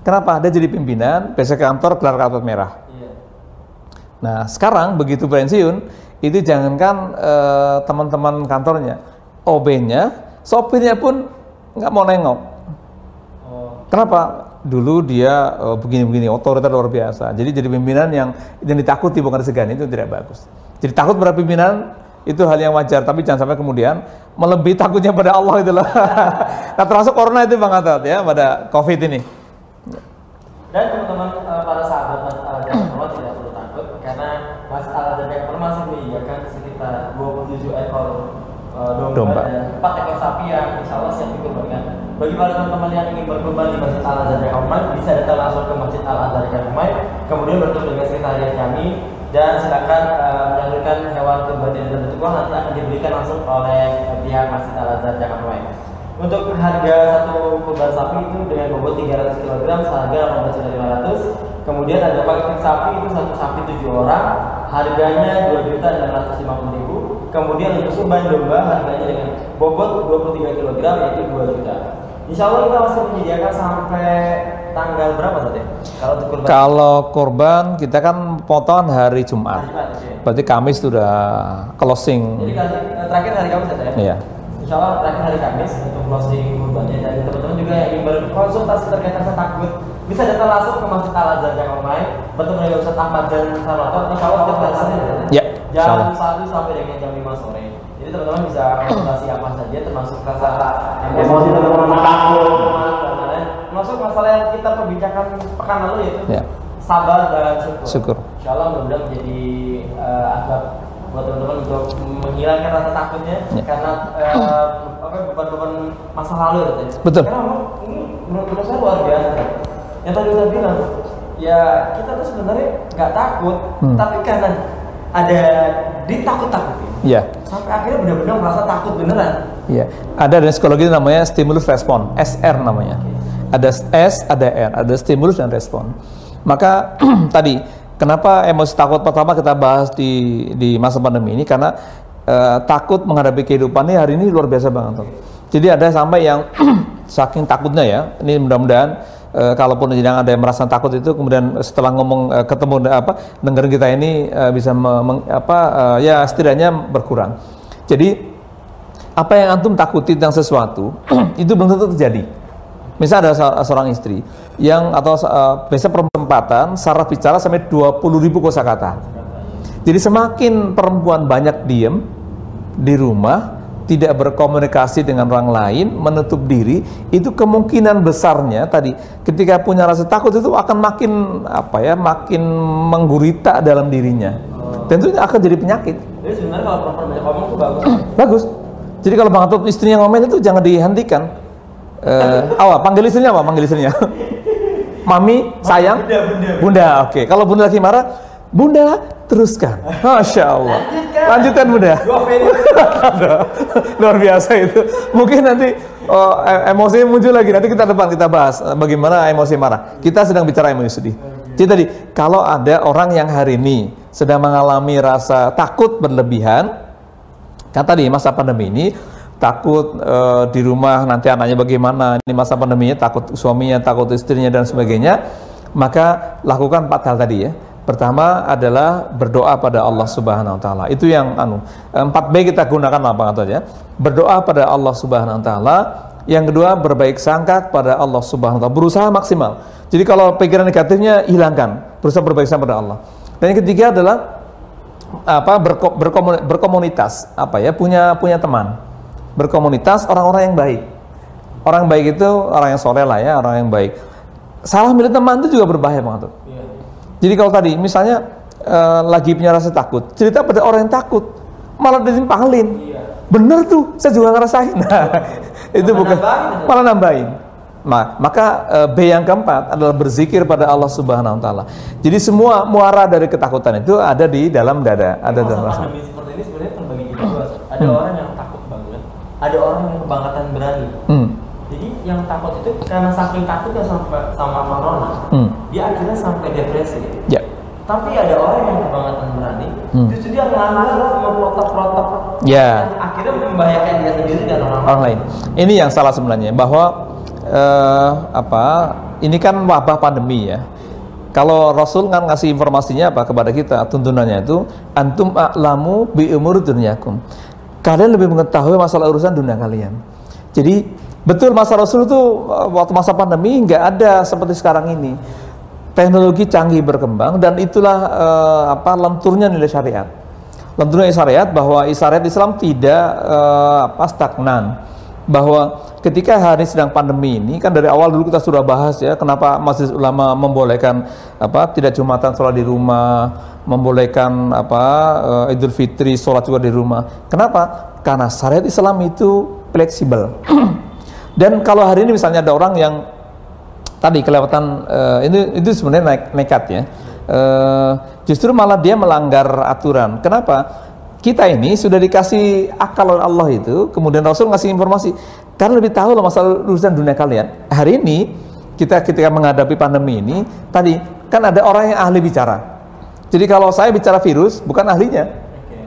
Kenapa? Dia jadi pimpinan, besok ke kantor gelar karpet merah. Iya. Nah, sekarang begitu pensiun, itu jangankan eh, teman-teman kantornya, OB-nya, sopirnya pun nggak mau nengok. Oh, Kenapa? Dulu dia eh, begini-begini, otoriter luar biasa. Jadi jadi pimpinan yang yang ditakuti bukan disegani itu tidak bagus. Jadi takut pada pimpinan itu hal yang wajar, tapi jangan sampai kemudian melebihi takutnya pada Allah itu loh. nah, termasuk corona itu Bang Atat ya pada Covid ini. Dan teman-teman eh, para sahabat Masjid Al Azhar Purma tidak perlu takut karena Masjid Al Azhar yang Purma masih menyediakan sekitar 27 ekor eh, domba, Domba. dan 4 ekor sapi yang insya Allah siap dikurbankan. Bagi para teman-teman yang ingin berkurban di Masjid Al Azhar yang Purma bisa datang langsung ke Masjid Al Azhar yang Purma, kemudian bertemu dengan sekretariat kami dan silakan menyalurkan hewan yang dalam bentuk uang nanti akan diberikan langsung oleh pihak Masjid Al Azhar Jakarta. Untuk harga satu kurban sapi itu dengan bobot 300 kg seharga 18.500. Kemudian ada paket sapi itu satu sapi 7 orang, harganya 2.650.000. Kemudian untuk kurban domba harganya dengan bobot 23 kg yaitu 2 juta. Insya Allah kita masih menyediakan sampai tanggal berapa tadi? Kalau untuk kurban Kalau korban kita kan potongan hari hari Jumat. Jumat, ya. Berarti Kamis sudah closing. Jadi kali- terakhir hari Kamis ya? Iya. Insya Allah terakhir hari Kamis untuk closing kurbannya dan teman-teman juga yang ingin berkonsultasi terkait rasa takut bisa datang langsung ke Masjid Al Azhar Jakarta Mai bertemu dengan Ustaz Ahmad dan Sarwato insya Allah setiap hari Senin Ya, insya jam satu sampai dengan jam 5 sore jadi teman-teman bisa konsultasi apa saja termasuk rasa emosi teman-teman takut termasuk masalah yang kita perbincangan pekan lalu yaitu Ya. sabar dan syukur. Syukur. Insya Allah mudah-mudahan menjadi eh, asbab buat teman-teman untuk menghilangkan rasa takutnya Ya. karena eh, apa beban-beban masa lalu ya. Betul. Karena memang ini menurut, saya luar biasa. Yang tadi saya bilang, ya kita tuh sebenarnya nggak takut, Hmm. tapi karena ada ditakut-takutin Iya. sampai akhirnya benar-benar merasa takut beneran. Iya. Ada dari psikologi namanya stimulus respon, SR namanya. Ada S, ada R, ada stimulus dan respon. Maka tadi kenapa emosi takut pertama kita bahas di di masa pandemi ini karena eh, takut menghadapi kehidupan ini hari ini luar biasa banget tuh. Jadi ada sampai yang saking takutnya ya. Ini mudah-mudahan eh, kalaupun sedang ada yang merasa takut itu kemudian setelah ngomong eh, ketemu apa dengerin kita ini eh, bisa me- meng- apa eh, ya setidaknya berkurang. Jadi apa yang antum takuti tentang sesuatu itu belum tentu terjadi. Misal ada se- seorang istri yang atau uh, biasa perempatan saraf bicara sampai 20 ribu kosakata. Jadi semakin perempuan banyak diem di rumah, tidak berkomunikasi dengan orang lain, menutup diri, itu kemungkinan besarnya tadi ketika punya rasa takut itu akan makin apa ya, makin menggurita dalam dirinya. Tentunya akan jadi penyakit. Jadi sebenarnya kalau perempuan banyak ngomong tuh bagus. Bagus. Jadi kalau Bang istrinya ngomel itu jangan dihentikan. Eh, awal panggil istrinya apa? Panggil istrinya. Mami, sayang, Bunda, bunda. bunda. Oke. Kalau bunda lagi marah, bunda teruskan. Masya Allah. Lanjutkan bunda. Luar biasa itu. Mungkin nanti oh, e- emosi muncul lagi. Nanti kita depan kita bahas eh, bagaimana emosi marah. Kita sedang bicara emosi sedih. Jadi tadi kalau ada orang yang hari ini sedang mengalami rasa takut berlebihan, kan tadi masa pandemi ini takut eh, di rumah nanti anaknya bagaimana ini masa pandeminya takut suaminya takut istrinya dan sebagainya maka lakukan empat hal tadi ya. Pertama adalah berdoa pada Allah Subhanahu Wa Taala. Itu yang anu empat B kita gunakan apa atau ya berdoa pada Allah Subhanahu Wa Taala. Yang kedua berbaik sangka pada Allah Subhanahu Wa Taala. Berusaha maksimal. Jadi kalau pikiran negatifnya hilangkan. Berusaha berbaik sangka pada Allah. Dan yang ketiga adalah apa berko- berkomun- berkomunitas. Apa ya punya punya teman berkomunitas orang-orang yang baik orang baik itu orang yang soleh lah ya orang yang baik salah milih teman itu juga berbahaya banget tuh. Iya. jadi kalau tadi misalnya eh, lagi punya rasa takut cerita pada orang yang takut malah ditimpalin Iya. bener tuh saya juga ngerasain nah, itu Malah bukan nambahin. malah nambahin Ma- maka eh, B yang keempat adalah berzikir pada Allah Subhanahu wa taala. Jadi semua muara dari ketakutan itu ada di dalam dada, ada dalam rasa. Ada orang yang takut ada orang yang kebangetan berani. Hmm. Jadi yang takut itu karena saking takutnya sama sama corona, Hmm. dia akhirnya sampai depresi. Ya. Tapi ada orang yang kebangetan berani, Hmm. justru dia melanggar semua protap-protap. Ya. Akhirnya membahayakan dia sendiri dan orang orang lain. Ini yang salah sebenarnya bahwa eh, apa? Ini kan wabah pandemi ya. Kalau Rasul kan ngasih informasinya apa kepada kita tuntunannya itu antum a'lamu bi umur dunyakum. Kalian lebih mengetahui masalah urusan dunia kalian. Jadi betul masa Rasul itu eh, waktu masa pandemi nggak ada seperti sekarang ini. Teknologi canggih berkembang dan itulah eh, apa lenturnya nilai syariat. Lenturnya syariat bahwa syariat Islam tidak eh, apa stagnan bahwa ketika hari sedang pandemi ini kan dari awal dulu kita sudah bahas ya kenapa Majelis Ulama membolehkan apa tidak jumatan sholat di rumah membolehkan apa eh, Idul Fitri sholat juga di rumah. Kenapa? Karena syariat Islam itu fleksibel. Dan kalau hari ini misalnya ada orang yang tadi kelewatan eh, ini itu sebenarnya nekat ya Eh, justru malah dia melanggar aturan. Kenapa kita ini sudah dikasih akal oleh Allah itu kemudian Rasul ngasih informasi karena lebih tahu lah masalah urusan dunia kalian. Hari ini kita ketika menghadapi pandemi ini tadi kan ada orang yang ahli bicara. Jadi kalau saya bicara virus bukan ahlinya.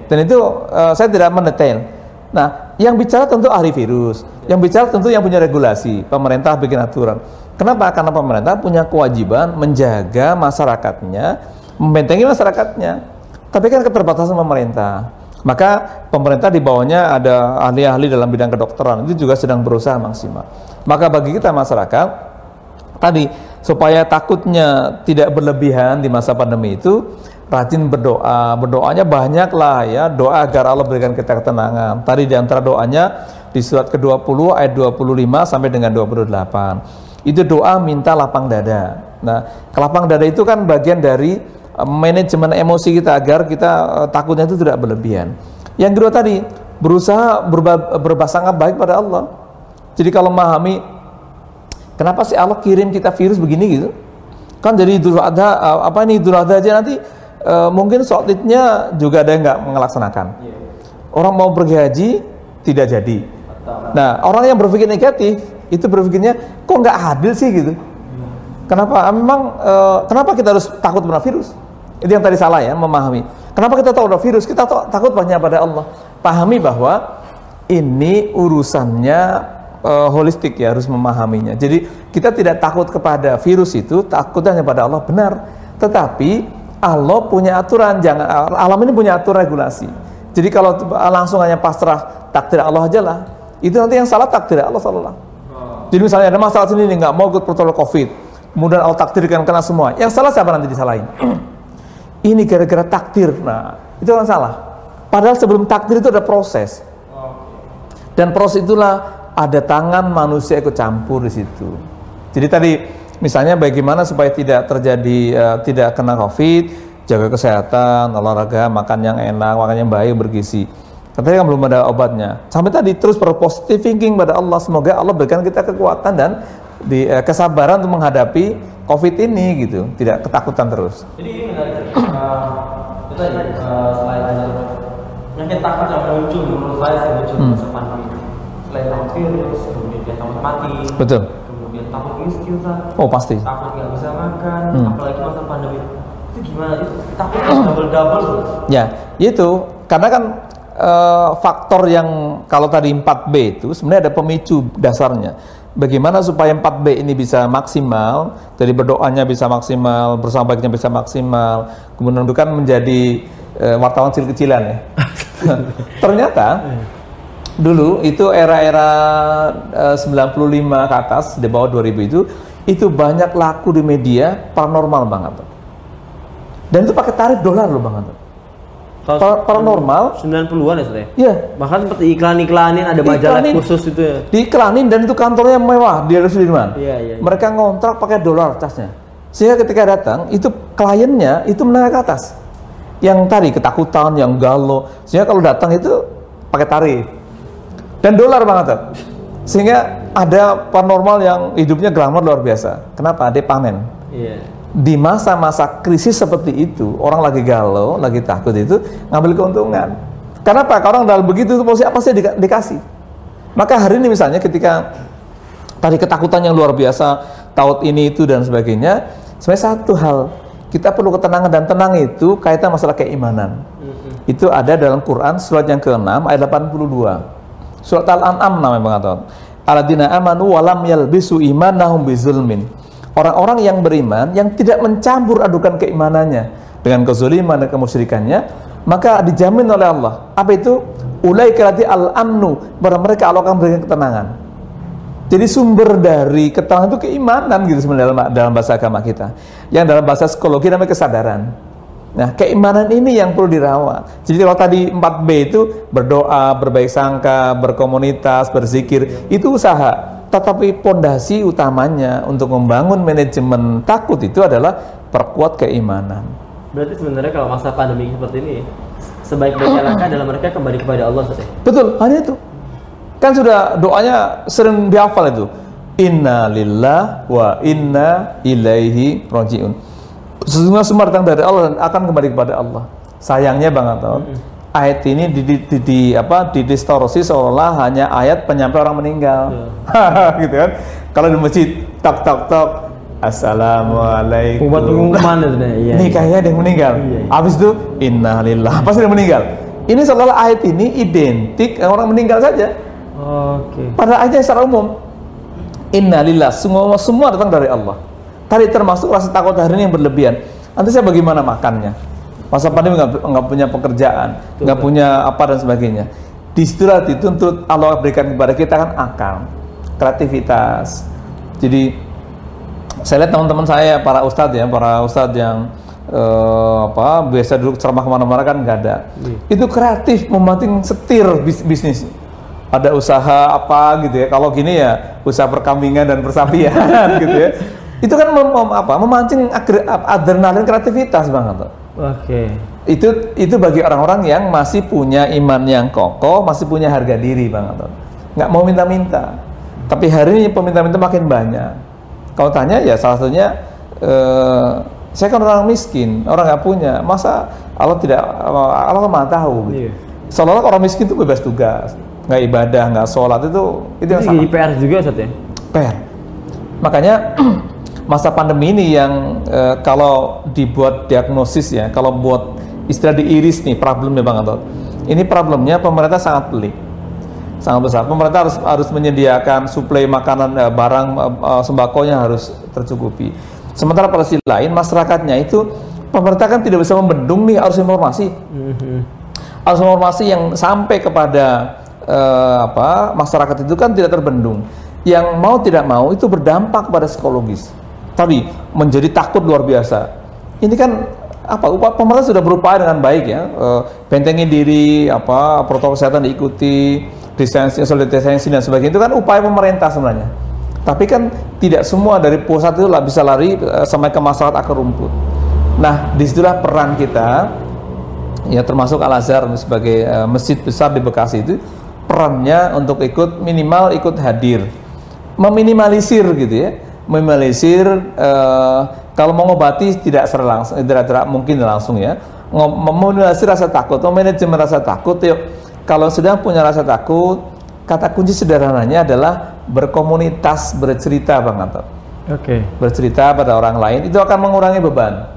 Dan itu eh, saya tidak mendetail. Nah yang bicara tentu ahli virus yang bicara tentu yang punya regulasi pemerintah bikin aturan. Kenapa? Karena pemerintah punya kewajiban menjaga masyarakatnya membentengi masyarakatnya. Tapi kan keterbatasan pemerintah Maka pemerintah di bawahnya ada ahli-ahli dalam bidang kedokteran itu juga sedang berusaha maksimal. Maka bagi kita masyarakat tadi supaya takutnya tidak berlebihan di masa pandemi itu rajin berdoa. Berdoanya banyak lah ya, doa agar Allah berikan kita ketenangan. Tadi di antara doanya di surat ke-20 ayat 25 sampai dengan 28. Itu doa minta lapang dada. Nah, kelapang dada itu kan bagian dari manajemen emosi kita agar kita uh, takutnya itu tidak berlebihan. Yang kedua tadi, berusaha berba, berbasangka baik pada Allah. Jadi kalau memahami kenapa sih Allah kirim kita virus begini gitu? Kan jadi Idul Adha uh, apa ini Idul Adha aja nanti uh, mungkin sholatnya juga ada yang nggak melaksanakan. Orang mau pergi haji tidak jadi. Nah, orang yang berpikir negatif itu berpikirnya kok nggak adil sih gitu. Kenapa? Memang uh, kenapa kita harus takut pada virus? Itu yang tadi salah ya, memahami. Kenapa kita tahu ada virus? Kita takut banyak pada Allah. Pahami bahwa ini urusannya uh, holistik ya, harus memahaminya. Jadi kita tidak takut kepada virus itu, takutnya hanya pada Allah. Benar. Tetapi Allah punya aturan, jangan alam ini punya aturan regulasi. Jadi kalau langsung hanya pasrah takdir Allah aja lah, itu nanti yang salah takdir Allah salah. Jadi misalnya ada masalah sini nggak mau ikut protokol COVID, kemudian Allah takdirkan kena semua. Yang salah siapa nanti disalahin? Ini gara-gara takdir. Nah, itu yang salah. Padahal sebelum takdir itu ada proses. Dan proses itulah ada tangan manusia ikut campur di situ. Jadi tadi misalnya bagaimana supaya tidak terjadi uh, tidak kena COVID, jaga kesehatan, olahraga, makan yang enak, makan yang baik, bergizi. Tapi kan belum ada obatnya. Sampai tadi terus berpositif thinking pada Allah. Semoga Allah berikan kita kekuatan dan di, uh, kesabaran untuk menghadapi COVID ini gitu, tidak ketakutan terus. Jadi. Itu tadi uh, selain penyakit takut yang muncul menurut saya sih muncul hmm. masa pandemi. Selain takut virus, kemudian dia takut mati. Betul. Kemudian takut miskin, Oh pasti. Takut nggak bisa makan, hmm. apalagi masa pandemi. Itu gimana? Itu takut double double. Ya, itu karena kan uh, faktor yang kalau tadi 4B itu sebenarnya ada pemicu dasarnya bagaimana supaya 4B ini bisa maksimal, jadi berdoanya bisa maksimal, bersama baiknya bisa maksimal, kemudian kan menjadi uh, wartawan kecil-kecilan ya. Ternyata dulu itu era-era uh, 95 ke atas di bawah 2000 itu itu banyak laku di media paranormal banget. Dan itu pakai tarif dolar loh Bang Anton. Para, paranormal 90-an ya Iya. Yeah. Bahkan seperti iklan-iklanin ada majalah iklanin, khusus itu ya. Diiklanin dan itu kantornya mewah di Sudirman. Iya, iya, iya. Mereka ngontrak pakai dolar casnya. Sehingga ketika datang itu kliennya itu menengah ke atas. Yang tadi ketakutan, yang galau. Sehingga kalau datang itu pakai tarif. Dan dolar banget. Sehingga ada paranormal yang hidupnya glamour luar biasa. Kenapa? Dia panen. Iya di masa-masa krisis seperti itu, orang lagi galau, lagi takut itu ngambil keuntungan. Kenapa? Karena orang dalam begitu itu pasti apa sih di, dikasih. Maka hari ini misalnya ketika tadi ketakutan yang luar biasa, taut ini itu dan sebagainya, sebenarnya satu hal kita perlu ketenangan dan tenang itu kaitan masalah keimanan. Mm-hmm. Itu ada dalam Quran surat yang ke-6 ayat 82. Surat Al-An'am namanya Bang Aton. Aladina amanu walam yalbisu imanahum bizulmin orang-orang yang beriman yang tidak mencampur adukan keimanannya dengan kezuliman dan kemusyrikannya maka dijamin oleh Allah. Apa itu? Ulai kerati al-amnu. Pada mereka Allah akan berikan ketenangan. Jadi sumber dari ketenangan itu keimanan gitu sebenarnya dalam, dalam bahasa agama kita. Yang dalam bahasa psikologi namanya kesadaran. Nah, keimanan ini yang perlu dirawat. Jadi kalau tadi 4B itu berdoa, berbaik sangka, berkomunitas, berzikir, itu usaha tetapi pondasi utamanya untuk membangun manajemen takut itu adalah perkuat keimanan. Berarti sebenarnya kalau masa pandemi seperti ini, sebaik-baiknya langkah adalah mereka kembali kepada Allah saja. Betul, hanya itu. Kan sudah doanya sering dihafal itu. Inna lillah wa inna ilaihi rojiun. Sesungguhnya semua datang dari Allah dan akan kembali kepada Allah. Sayangnya banget tau. Mm -hmm ayat ini di, di, di, di apa didistorsi seolah hanya ayat penyampai orang meninggal. Yeah. gitu kan? Kalau di masjid tok tok tok assalamualaikum. Buat pengumuman itu iya, ini iya. kayaknya ada yang meninggal. Iya, iya. habis itu innalillah pasti ada yang meninggal. Ini seolah ayat ini identik orang meninggal saja. Oke. Okay. pada ayatnya secara umum. Innalillah semua semua datang dari Allah. Tadi termasuk rasa takut hari ini yang berlebihan. Nanti saya bagaimana makannya masa pandemi nggak nggak punya pekerjaan, nggak punya apa dan sebagainya. Di situlah dituntut Allah berikan kepada kita kan akal, kreativitas. Jadi saya lihat teman-teman saya para ustadz ya, para ustadz yang eh, apa biasa duduk ceramah ke mana-mana kan nggak ada. Itu kreatif, membanting setir bis- bisnis. Ada usaha apa gitu ya. Kalau gini ya usaha perkambingan dan persapian gitu ya. Itu kan mem- mem- apa? Memancing adrenalin kreativitas banget. Oke. Itu itu bagi orang-orang yang masih punya iman yang kokoh, masih punya harga diri banget. Nggak mau minta-minta. Tapi hari ini peminta-minta makin banyak. Kalau tanya ya salah satunya eh, saya kan orang miskin, orang nggak punya. Masa Allah tidak Allah kan maha tahu. Gitu. Iya. Seolah-olah orang miskin itu bebas tugas, nggak ibadah, nggak sholat itu itu yang jadi PR juga Ustaz ya? PR. Makanya masa pandemi ini yang eh, kalau dibuat diagnosis ya, kalau buat istilah diiris nih problemnya Bang Anton. Ini problemnya pemerintah sangat pelik. Sangat besar. Pemerintah harus harus menyediakan suplai makanan eh, barang eh, eh, sembakonya harus tercukupi. Sementara pada sisi lain masyarakatnya itu pemerintah kan tidak bisa membendung nih harus informasi harus informasi yang sampai kepada eh, apa masyarakat itu kan tidak terbendung. Yang mau tidak mau itu berdampak pada psikologis. Tadi menjadi takut luar biasa. Ini kan apa pemerintah sudah berupaya dengan baik ya. Eh, bentengin diri apa protokol kesehatan diikuti distancing social distancing dan sebagainya. Itu kan upaya pemerintah sebenarnya. Tapi kan tidak semua dari pusat itu bisa lari eh, sampai ke masyarakat akar rumput. Nah di situlah peran kita. Ya termasuk Al Azhar sebagai eh, masjid besar di Bekasi itu perannya untuk ikut minimal ikut hadir. Meminimalisir gitu ya meminimalisir eh, kalau mau ngobati tidak langsung tidak, tidak mungkin langsung ya meminimalisir rasa takut memanajemen rasa takut yuk kalau sedang punya rasa takut kata kunci sederhananya adalah berkomunitas bercerita bang Anton Oke. bercerita pada orang lain itu akan mengurangi beban.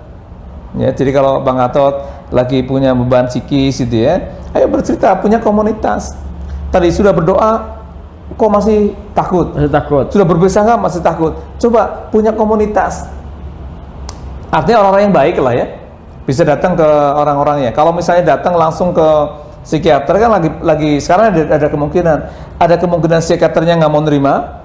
Ya, jadi kalau Bang Atot lagi punya beban psikis gitu ya, ayo bercerita, punya komunitas. Tadi sudah berdoa, kok masih takut? Masih takut. Sudah berpisah nggak masih takut? Coba punya komunitas. Artinya orang-orang yang baik lah ya, bisa datang ke orang-orangnya. Kalau misalnya datang langsung ke psikiater kan lagi lagi sekarang ada, ada kemungkinan, ada kemungkinan psikiaternya nggak mau nerima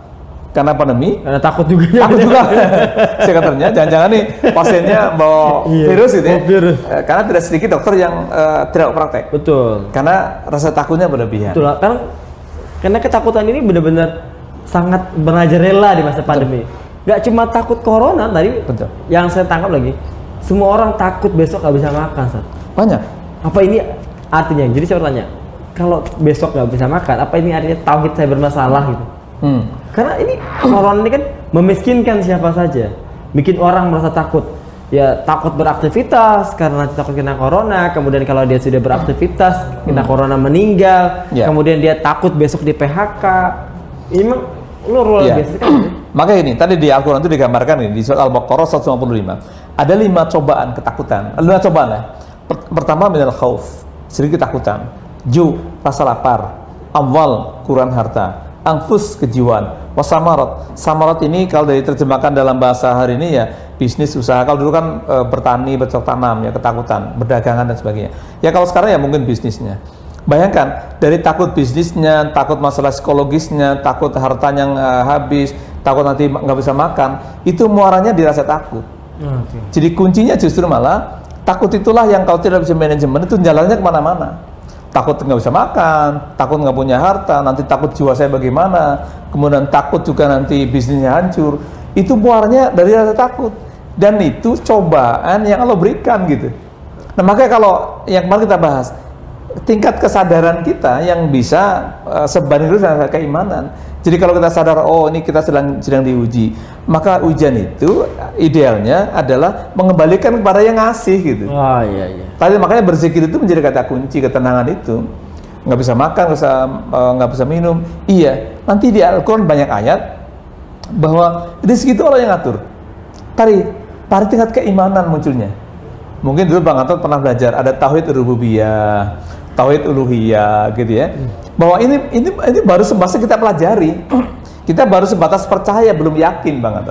karena pandemi, Karena takut juga. Takut juga psikiaternya, jangan-jangan nih pasiennya bawa Iya, virus gitu ya. virus. Eh, Karena tidak sedikit dokter yang eh, tidak praktek. Betul. Karena rasa takutnya berlebihan. Betul. Karena karena ketakutan ini benar-benar sangat merajalela di masa pandemi. Gak cuma takut corona tadi. Betul. Yang saya tangkap lagi, semua orang takut besok nggak bisa makan, Sat. Banyak. Apa ini artinya? Jadi saya bertanya, kalau besok nggak bisa makan, apa ini artinya tauhid saya bermasalah gitu? Hmm. Karena ini corona ini kan memiskinkan siapa saja, bikin orang merasa takut. Ya takut beraktivitas karena takut kena corona, kemudian kalau dia sudah beraktivitas kena corona meninggal, Ya. kemudian dia takut besok di PHK. Ini memang luar Iya. biasa kan? Maka ini tadi di Al-Quran itu digambarkan ini di surat Al-Baqarah 155. Ada lima cobaan ketakutan. Lima cobaan ya. Per- Pertama minal khauf, sedikit ketakutan. Ju, rasa lapar. Amwal, kurang harta. Angfus, kejiwaan. Wasamarat. Samarat ini kalau diterjemahkan dalam bahasa hari ini ya bisnis usaha. Kalau dulu kan e, bertani, bercocok tanam ya ketakutan, berdagangan dan sebagainya. Ya kalau sekarang ya mungkin bisnisnya. Bayangkan dari takut bisnisnya, takut masalah psikologisnya, takut hartanya yang eh, habis, takut nanti nggak bisa makan, itu muaranya dirasa takut. Oke. Jadi kuncinya justru malah takut itulah yang kalau tidak bisa manajemen itu jalannya ke mana-mana. Takut nggak bisa makan, takut nggak punya harta, nanti takut jiwa saya bagaimana, kemudian takut juga nanti bisnisnya hancur. Itu muaranya dari rasa takut. Dan itu cobaan yang Allah berikan gitu. Nah makanya kalau yang kemarin kita bahas, tingkat kesadaran kita yang bisa uh, sebanding dengan keimanan. Jadi kalau kita sadar, oh ini kita sedang sedang diuji, maka ujian itu idealnya adalah mengembalikan kepada yang ngasih gitu. Oh iya iya. Tadi makanya berzikir itu menjadi kata kunci ketenangan itu. Nggak bisa makan, nggak bisa eh, nggak bisa minum. Iya, nanti di Al-Quran banyak ayat bahwa rezeki itu Allah yang ngatur. Tadi, pada tingkat keimanan munculnya. Mungkin dulu Bang Anton pernah belajar ada tauhid rububiyah, tauhid uluhiyah gitu ya. Bahwa ini ini ini baru sebatas kita pelajari. Kita baru sebatas percaya belum yakin Bang.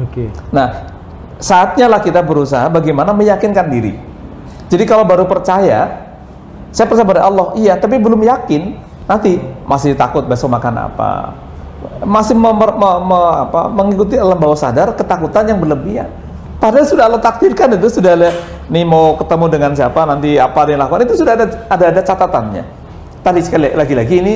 Oke. Nah, saatnya lah kita berusaha bagaimana meyakinkan diri. Jadi kalau baru percaya, saya percaya pada Allah, iya, tapi belum yakin, nanti masih takut besok makan apa, masih memer- me- me- apa, mengikuti alam bawah sadar ketakutan yang berlebihan. Padahal sudah Allah takdirkan itu sudah ada nih mau ketemu dengan siapa nanti apa yang lakukan itu sudah ada ada ada catatannya. Tadi sekali lagi-lagi ini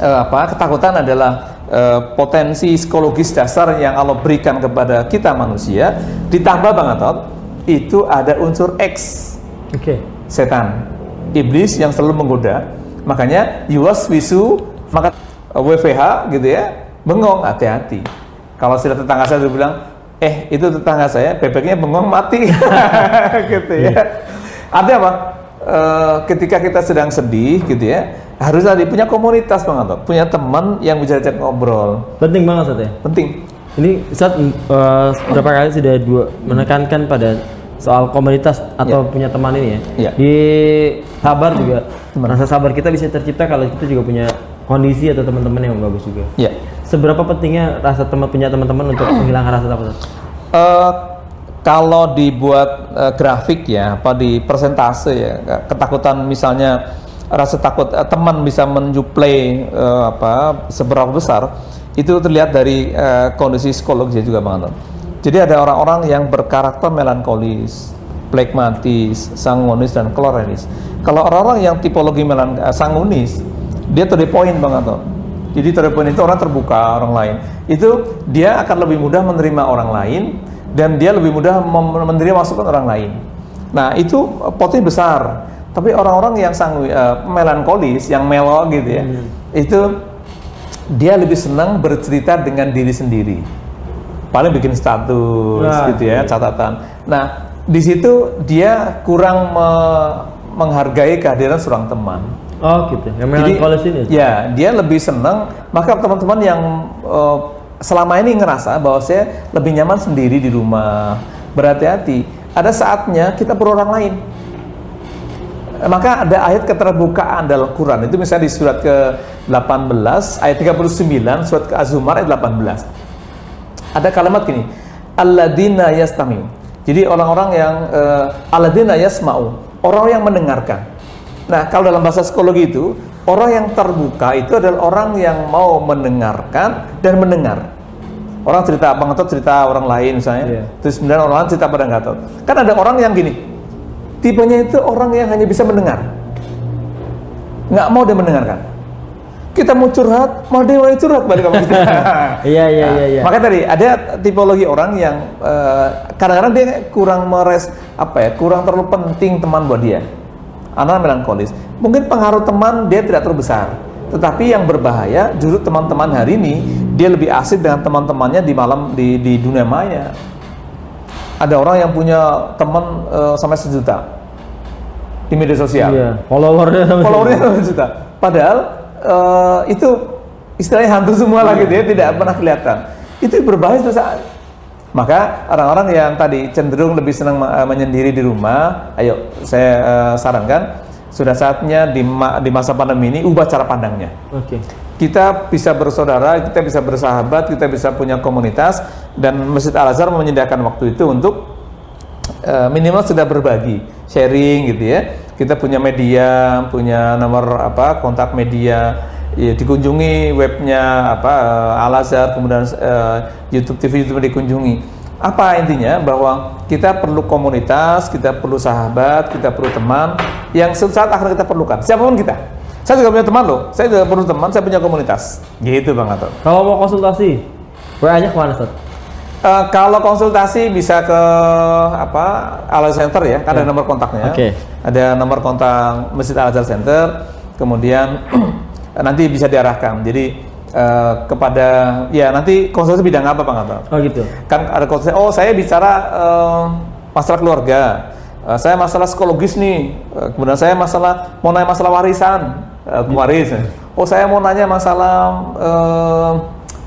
eh, apa ketakutan adalah eh, potensi psikologis dasar yang Allah berikan kepada kita manusia ditambah Bang Atot itu ada unsur X. Oke. setan. Iblis yang selalu menggoda. Makanya yuwas wisu maka eh, WVH gitu ya bengong hati-hati. Kalau sudah tetangga saya bilang eh itu tetangga saya bebeknya bengong mati. Gitu ya. Artinya apa Eh, ketika kita sedang sedih gitu ya harus tadi punya komunitas bang Anto punya teman yang bisa ajak ngobrol Penting banget Ustaz ya. penting Ini Ustaz eh, berapa kali sudah dua menekankan pada soal komunitas atau punya teman ini ya. Iya. Di sabar juga rasa sabar kita bisa tercipta kalau kita juga punya kondisi atau teman-teman yang bagus juga. ya Seberapa pentingnya rasa teman punya teman-teman untuk menghilangkan rasa takut? Ustaz? Kalau dibuat eh, grafik ya, apa di persentase ya, ketakutan misalnya rasa takut eh, teman bisa menjuplai eh, apa seberapa besar, itu terlihat dari eh, kondisi psikologis juga bang Anton. Jadi ada orang-orang yang berkarakter melankolis, plekmatis, sanguinis dan klorenis. Kalau orang-orang yang tipologi melan sanguinis, dia to the point bang Anton. Jadi to itu orang terbuka orang lain. Itu dia akan lebih mudah menerima orang lain dan dia lebih mudah menerima masukan orang lain. Nah itu eh, potensi besar. Tapi orang-orang yang sangu eh, melankolis, yang melo gitu ya, itu dia lebih senang bercerita dengan diri sendiri. Paling bikin status Nah, gitu ya, catatan. Nah di situ dia kurang me- menghargai kehadiran seorang teman. Oh gitu. Yang Jadi, melankolis ini. ya dia lebih senang. Maka teman-teman yang eh, selama ini ngerasa bahwa saya lebih nyaman sendiri di rumah, berhati-hati. Ada saatnya kita perlu orang lain. Maka ada ayat keterbukaan dalam Quran itu misalnya di surat ke-18 ayat 39 surat ke Az-Zumar ayat 18. Ada kalimat gini, alladzina yastami'u. Jadi orang-orang yang uh, alladzina yasma'u, orang yang mendengarkan. Nah, kalau dalam bahasa psikologi itu, orang yang terbuka itu adalah orang yang mau mendengarkan dan mendengar. Orang cerita, Bang Gatot cerita orang lain misalnya, Iya. terus kemudian orang lain cerita pada Gatot. Kan ada orang yang gini, tipenya itu orang yang hanya bisa mendengar. Nggak mau dia mendengarkan. Kita mau curhat, mau dia mau curhat balik sama kita. Iya iya iya iya. Maka tadi ada tipologi orang yang eh, kadang-kadang dia kurang meres apa ya, kurang terlalu penting teman buat dia. Anak melankolis. Mungkin pengaruh teman dia tidak terlalu besar. Tetapi yang berbahaya justru teman-teman hari ini dia lebih asik dengan teman-temannya di malam di, di dunia maya. Ada orang yang punya teman eh, sampai sejuta di media sosial Iya. Followernya sama followernya satu juta. Padahal eh, itu istilahnya hantu semua lah gitu ya, tidak pernah kelihatan. Itu berbahaya saat. Maka orang-orang yang tadi cenderung lebih senang eh, menyendiri di rumah, ayo saya sarankan sudah saatnya di, ma- di masa pandemi ini ubah cara pandangnya Oke. Kita bisa bersaudara, kita bisa bersahabat, kita bisa punya komunitas dan Masjid Al Azhar menyediakan waktu itu untuk eh, minimal sudah berbagi, sharing gitu ya. Kita punya media, punya nomor apa kontak media, ya, dikunjungi webnya apa eh, Al Azhar, kemudian eh, YouTube TV YouTube dikunjungi. Apa intinya bahwa kita perlu komunitas, kita perlu sahabat, kita perlu teman yang saat akan kita perlukan. Siapa pun kita. Saya juga punya teman loh. Saya juga perlu teman, saya punya komunitas. Gitu Bang Ato. Kalau mau konsultasi, WA-nya ke mana Ustaz? Eh, kalau konsultasi bisa ke apa Al Azhar Center ya, ada nomor kontaknya. Oke. Ada nomor kontak Masjid Al Azhar Center. Kemudian nanti bisa diarahkan. Jadi eh, kepada ya nanti konsultasi bidang apa Bang Ato? Oh gitu. kan ada konsultasi oh saya bicara eh, masalah keluarga Eh, saya masalah psikologis nih kemudian saya masalah mau nanya masalah warisan eh, waris oh saya mau nanya masalah eh,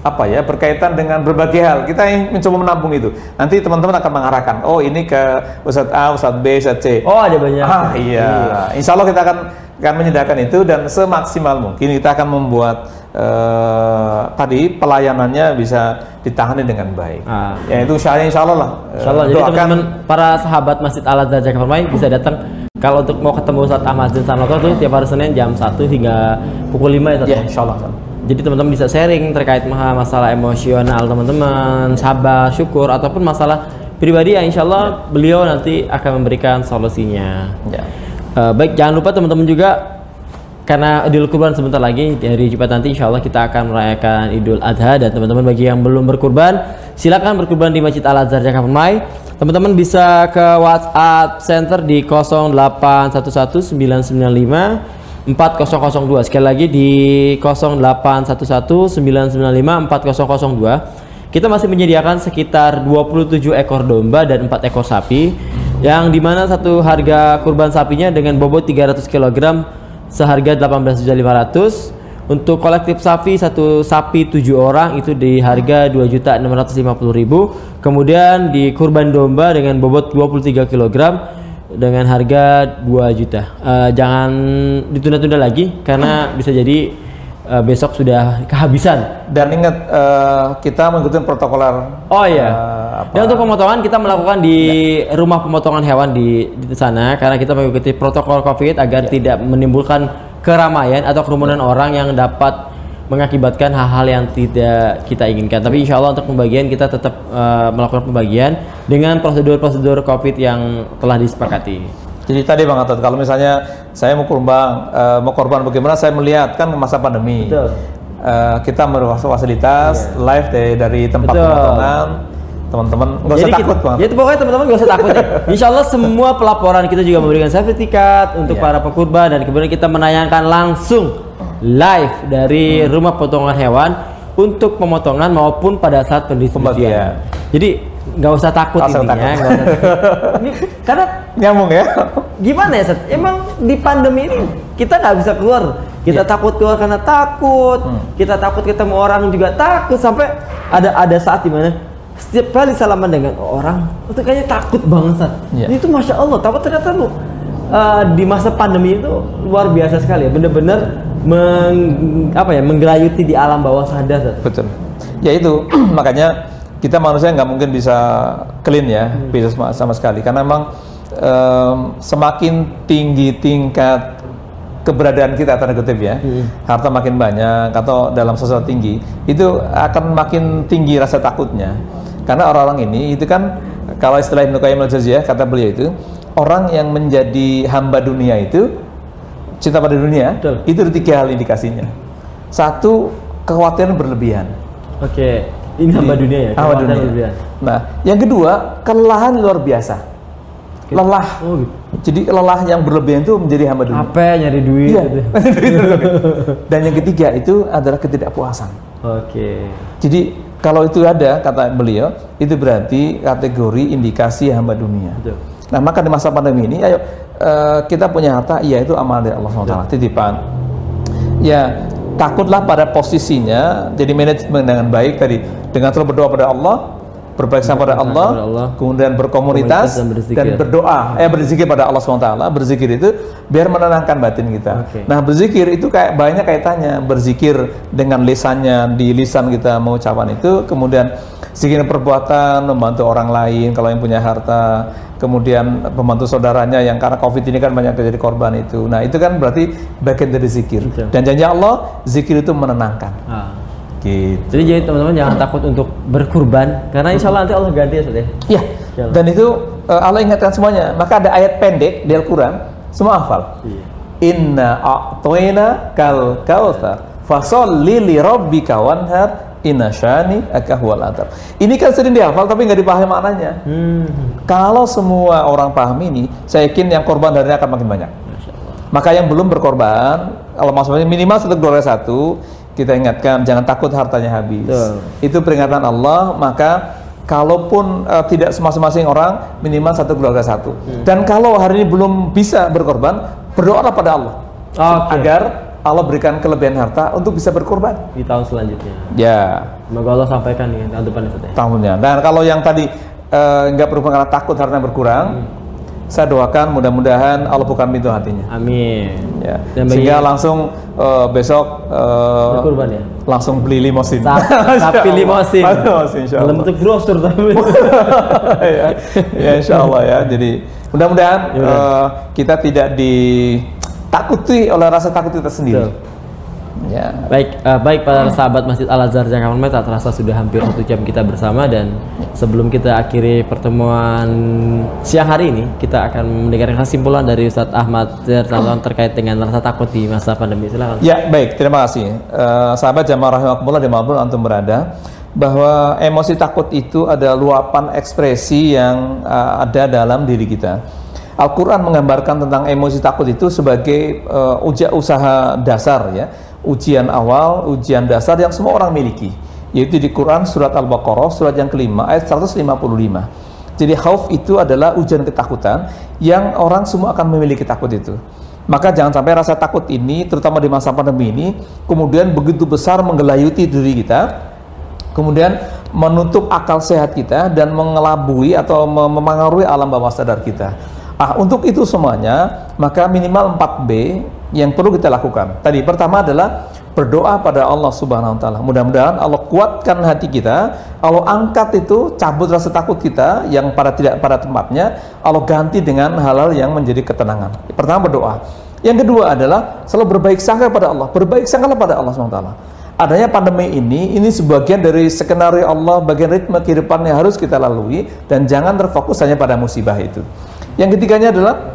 apa ya berkaitan dengan berbagai hal kita mencoba menampung itu nanti teman-teman akan mengarahkan oh ini ke Ustadz A, Ustadz B, Ustadz C Oh ada banyak. Ah iya, insya Allah kita akan akan menyediakan itu dan semaksimal mungkin kita akan membuat eh, tadi pelayanannya bisa ditangani dengan baik. Ah. Ya itu insya Allah lah. Insya Allah. Jadi teman-teman para sahabat Masjid Al Azhar Jakarta bisa datang kalau untuk mau ketemu Ustaz Ahmad Zain tuh tiap hari Senin jam 1 hingga pukul 5 ya Ustaz. Ya insya Allah. Jadi teman-teman bisa sharing terkait ma- masalah emosional teman-teman, sabar, syukur ataupun masalah pribadi yang insya Allah beliau nanti akan memberikan solusinya. Ya. Eh, baik, jangan lupa teman-teman juga karena Idul Kurban sebentar lagi dari Jumat nanti insya Allah kita akan merayakan Idul Adha dan teman-teman bagi yang belum berkurban silakan berkurban di Masjid Al Azhar Jakarta Permai. Teman-teman bisa ke WhatsApp center di 0811995 4002 sekali lagi di 0811-995-4002 kita masih menyediakan sekitar 27 ekor domba dan 4 ekor sapi yang di mana satu harga kurban sapinya dengan bobot 300 kg seharga 18.500 untuk kolektif sapi satu sapi 7 orang itu di harga 2.650.000 kemudian di kurban domba dengan bobot 23 kg dengan harga 2 juta. Eh, jangan ditunda-tunda lagi karena bisa jadi eh, besok sudah kehabisan. Dan ingat eh, kita mengikuti protokoler. Oh iya. apa- Dan untuk pemotongan kita melakukan di rumah pemotongan hewan di, di sana karena kita mengikuti protokol Covid agar tidak menimbulkan keramaian atau kerumunan orang yang dapat mengakibatkan hal-hal yang tidak kita inginkan. Tapi insya Allah untuk pembagian kita tetap eh, melakukan pembagian dengan prosedur-prosedur Covid yang telah disepakati. Jadi tadi Bang Atot, kalau misalnya saya mau kurban, eh, mau korban bagaimana saya melihat kan masa pandemi. Betul. Eh, kita merasa fasilitas live dari, dari tempat Betul. pemotongan. Teman-teman nggak usah takut Bang. Jadi pokoknya teman-teman gak usah takut ya. Insya Allah semua pelaporan kita juga memberikan sertifikat untuk Iya. para pekurban dan kemudian kita menayangkan langsung live dari Hmm. rumah potongan hewan untuk pemotongan maupun pada saat pendistribusian. Pembagian. Jadi nggak usah takut Nggak usah intinya. takut. nggak usah takut. Ini, karena Nyambung ya. gimana ya Seth? Emang di pandemi ini kita nggak bisa keluar. Kita Iya. takut keluar karena takut. Hmm. Kita takut ketemu orang juga takut sampai ada ada saat di mana setiap kali salaman dengan orang itu kayaknya takut banget Seth. Iya. Itu masya Allah. Tapi ternyata lu uh, di masa pandemi itu luar biasa sekali ya. Bener-bener meng, apa ya menggelayuti di alam bawah sadar. Seth. Betul. Ya itu makanya kita manusia nggak mungkin bisa clean ya, Hmm. bisa sama, sama sekali karena memang em, semakin tinggi tingkat keberadaan kita tanda kutip ya, Hmm. harta makin banyak atau dalam sosial tinggi itu akan makin tinggi rasa takutnya karena orang-orang ini itu kan kalau istilah Ibnu Qayyim al-Jauziyah kata beliau itu orang yang menjadi hamba dunia itu cinta pada dunia Betul. itu ada tiga hal indikasinya satu kekhawatiran berlebihan Oke. Ini hamba Di- dunia ya. hamba dunia. berlebihan. Nah, yang kedua, kelelahan luar biasa. Lelah. Oh, gitu. Jadi lelah yang berlebihan itu menjadi hamba dunia. Apa nyari duit Iya. gitu. Dan yang ketiga itu adalah ketidakpuasan. Oke. Jadi kalau itu ada kata beliau, itu berarti kategori indikasi hamba dunia. Betul. Nah, maka di masa pandemi ini ayo eh, kita punya harta, iya itu amal dari Allah SWT, titipan. Ya, takutlah pada posisinya jadi manajemen dengan baik tadi dengan selalu berdoa pada Allah, berbaik pada Allah, Allah, kemudian berkomunitas komunitas dan berzikir. dan berdoa, eh berzikir pada Allah SWT. Berzikir itu biar menenangkan batin kita. Oke. Nah, berzikir itu kayak banyak kaitannya. Berzikir dengan lisannya, di lisan kita mengucapkan itu, kemudian zikir perbuatan, membantu orang lain kalau yang punya harta, kemudian membantu saudaranya yang karena Covid ini kan banyak terjadi korban itu. Nah, itu kan berarti bagian dari zikir. Betul. Dan janji Allah, zikir itu menenangkan. Ah. Gitu. Jadi jadi teman-teman jangan takut untuk berkurban karena insya Allah nanti Allah ganti ya Ustaz ya. Ya, Jalan. dan itu eh, Allah ingatkan semuanya. Maka ada ayat pendek di Al-Quran, semua hafal. Iya. Inna a'toina kal kautsar fasolli li rabbika wanhar inna syani huwal atab. Ini kan sering dihafal tapi nggak dipahami maknanya. Hmm. Kalau semua orang paham ini, saya yakin yang korban darinya akan makin banyak. Maka yang belum berkorban, kalau maksudnya minimal satu keluarga satu, kita ingatkan jangan takut hartanya habis. Betul. Itu peringatan Allah, maka kalaupun eh, tidak masing-masing orang minimal satu keluarga satu. Hmm. Dan kalau hari ini belum bisa berkorban, berdoalah pada Allah Oke. agar Allah berikan kelebihan harta untuk bisa berkorban. Di tahun selanjutnya. Ya, Semoga Allah sampaikan di tahun depan ya Ustaz ya. tahunnya. Dan kalau yang tadi eh, nggak berhubungan karena takut hartanya berkurang, saya doakan mudah-mudahan Allah bukan pintu hatinya. Amin. Ya. Dan bagi- Sehingga langsung eh, besok eh, Berkurban ya? langsung beli limosin. Sapi limosin. Dalam bentuk brosur tapi. ya, ya insya Allah ya. Jadi mudah-mudahan eh, kita tidak ditakuti oleh rasa takut kita sendiri. Betul. Ya. Baik, eh, baik para sahabat Masjid Al Azhar Jakarta Mai, tak terasa sudah hampir satu jam kita bersama dan sebelum kita akhiri pertemuan siang hari ini, kita akan mendengarkan kesimpulan dari Ustadz Ahmad Zertalon terkait dengan rasa takut di masa pandemi. Silakan. Ya, baik. Terima kasih. Eh, sahabat jamaah rahimakumullah di mana pun antum berada, bahwa emosi takut itu ada luapan ekspresi yang eh, ada dalam diri kita. Al-Quran menggambarkan tentang emosi takut itu sebagai ujian usaha dasar ya, ujian awal, ujian dasar yang semua orang miliki. Yaitu di Quran surat Al-Baqarah surat yang kelima ayat 155. Jadi khauf itu adalah ujian ketakutan yang orang semua akan memiliki takut itu. Maka jangan sampai rasa takut ini, terutama di masa pandemi ini, kemudian begitu besar menggelayuti diri kita, kemudian menutup akal sehat kita dan mengelabui atau mem- memengaruhi alam bawah sadar kita. Ah, untuk itu semuanya, maka minimal 4B yang perlu kita lakukan. Tadi pertama adalah berdoa pada Allah Subhanahu wa taala. Mudah-mudahan Allah kuatkan hati kita, Allah angkat itu cabut rasa takut kita yang pada tidak pada tempatnya, Allah ganti dengan hal-hal yang menjadi ketenangan. Pertama berdoa. Yang kedua adalah selalu berbaik sangka pada Allah. Berbaik sangka pada Allah Subhanahu wa taala adanya pandemi ini ini sebagian dari skenario Allah bagian ritme kehidupan yang harus kita lalui dan jangan terfokus hanya pada musibah itu yang ketiganya adalah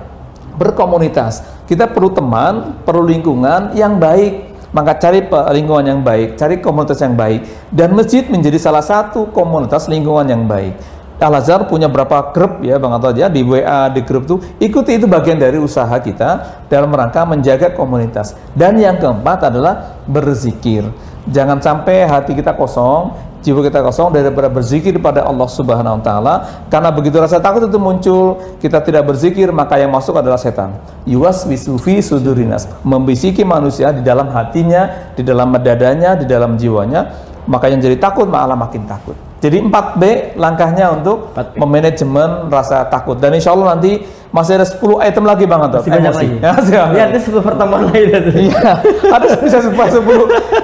berkomunitas. Kita perlu teman perlu lingkungan yang baik. Maka cari lingkungan yang baik cari komunitas yang baik. Dan masjid menjadi salah satu komunitas lingkungan yang baik. Al Azhar punya berapa grup ya Bang Ato aja di WA di grup tuh. Ikuti itu bagian dari usaha kita dalam rangka menjaga komunitas. Dan yang keempat adalah berzikir. Jangan sampai hati kita kosong jiwa kita kosong daripada berzikir pada Allah Subhanahu wa taala. Karena begitu rasa takut itu muncul kita tidak berzikir maka yang masuk adalah setan. Yuwaswisu fi sudurinas. Membisiki manusia di dalam hatinya di dalam dadanya di dalam jiwanya. Maka yang jadi takut malah makin takut. Jadi 4B langkahnya untuk 4B. memanajemen rasa takut. Dan insya Allah nanti masih ada 10 item lagi Bang Anto Masih banyak Emosi. lagi. Ya, masih itu sebelum pertemuan lagi tadi. Iya, ada bisa 10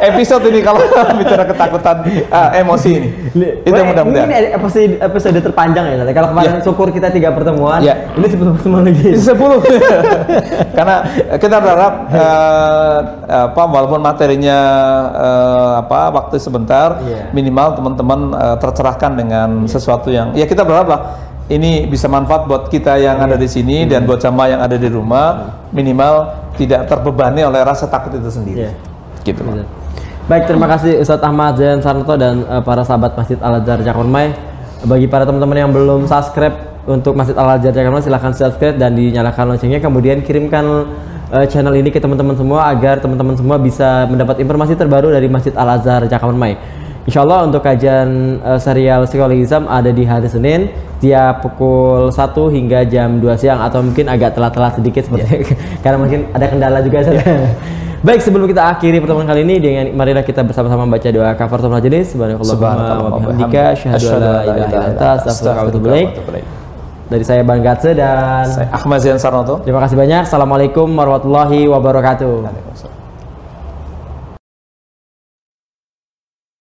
episode ini kalau bicara ketakutan ah, emosi ini. Itu mudah-mudahan. Ini episode, episode terpanjang ya. Kalau kemarin Ya. syukur kita tiga pertemuan, Ya. ini sebelum pertemuan lagi. Ini 10. Karena kita berharap eh, apa walaupun materinya eh, apa waktu sebentar Iya. minimal teman-teman eh, tercerahkan dengan sesuatu yang ya kita berharap lah ini bisa manfaat buat kita yang ada di sini dan buat jamaah yang ada di rumah minimal tidak terbebani oleh rasa takut itu sendiri. Iya. Gitu. Baik, terima kasih Ustadz Ahmad Zain Sarnoto dan eh, para sahabat Masjid Al Azhar Jakarta Bagi para teman-teman yang belum subscribe untuk Masjid Al Azhar Jakarta silahkan subscribe dan dinyalakan loncengnya. Kemudian kirimkan eh, channel ini ke teman-teman semua agar teman-teman semua bisa mendapat informasi terbaru dari Masjid Al Azhar Jakarta Insya Allah untuk kajian eh, serial Psikologi Islam ada di hari Senin tiap pukul 1 hingga jam 2 siang atau mungkin agak telat-telat sedikit seperti karena mungkin ada kendala juga Ustaz. Baik, sebelum kita akhiri pertemuan kali ini dengan marilah kita bersama-sama baca doa kafaratul majelis. Subhanakallahumma wa bihamdika asyhadu an la ilaha illa anta astaghfiruka wa atubu ilaik. Dari saya Bang Gatse dan Saya Ahmad Zain Sarnoto. terima kasih banyak. Assalamualaikum warahmatullahi wabarakatuh. Waalaikumsalam.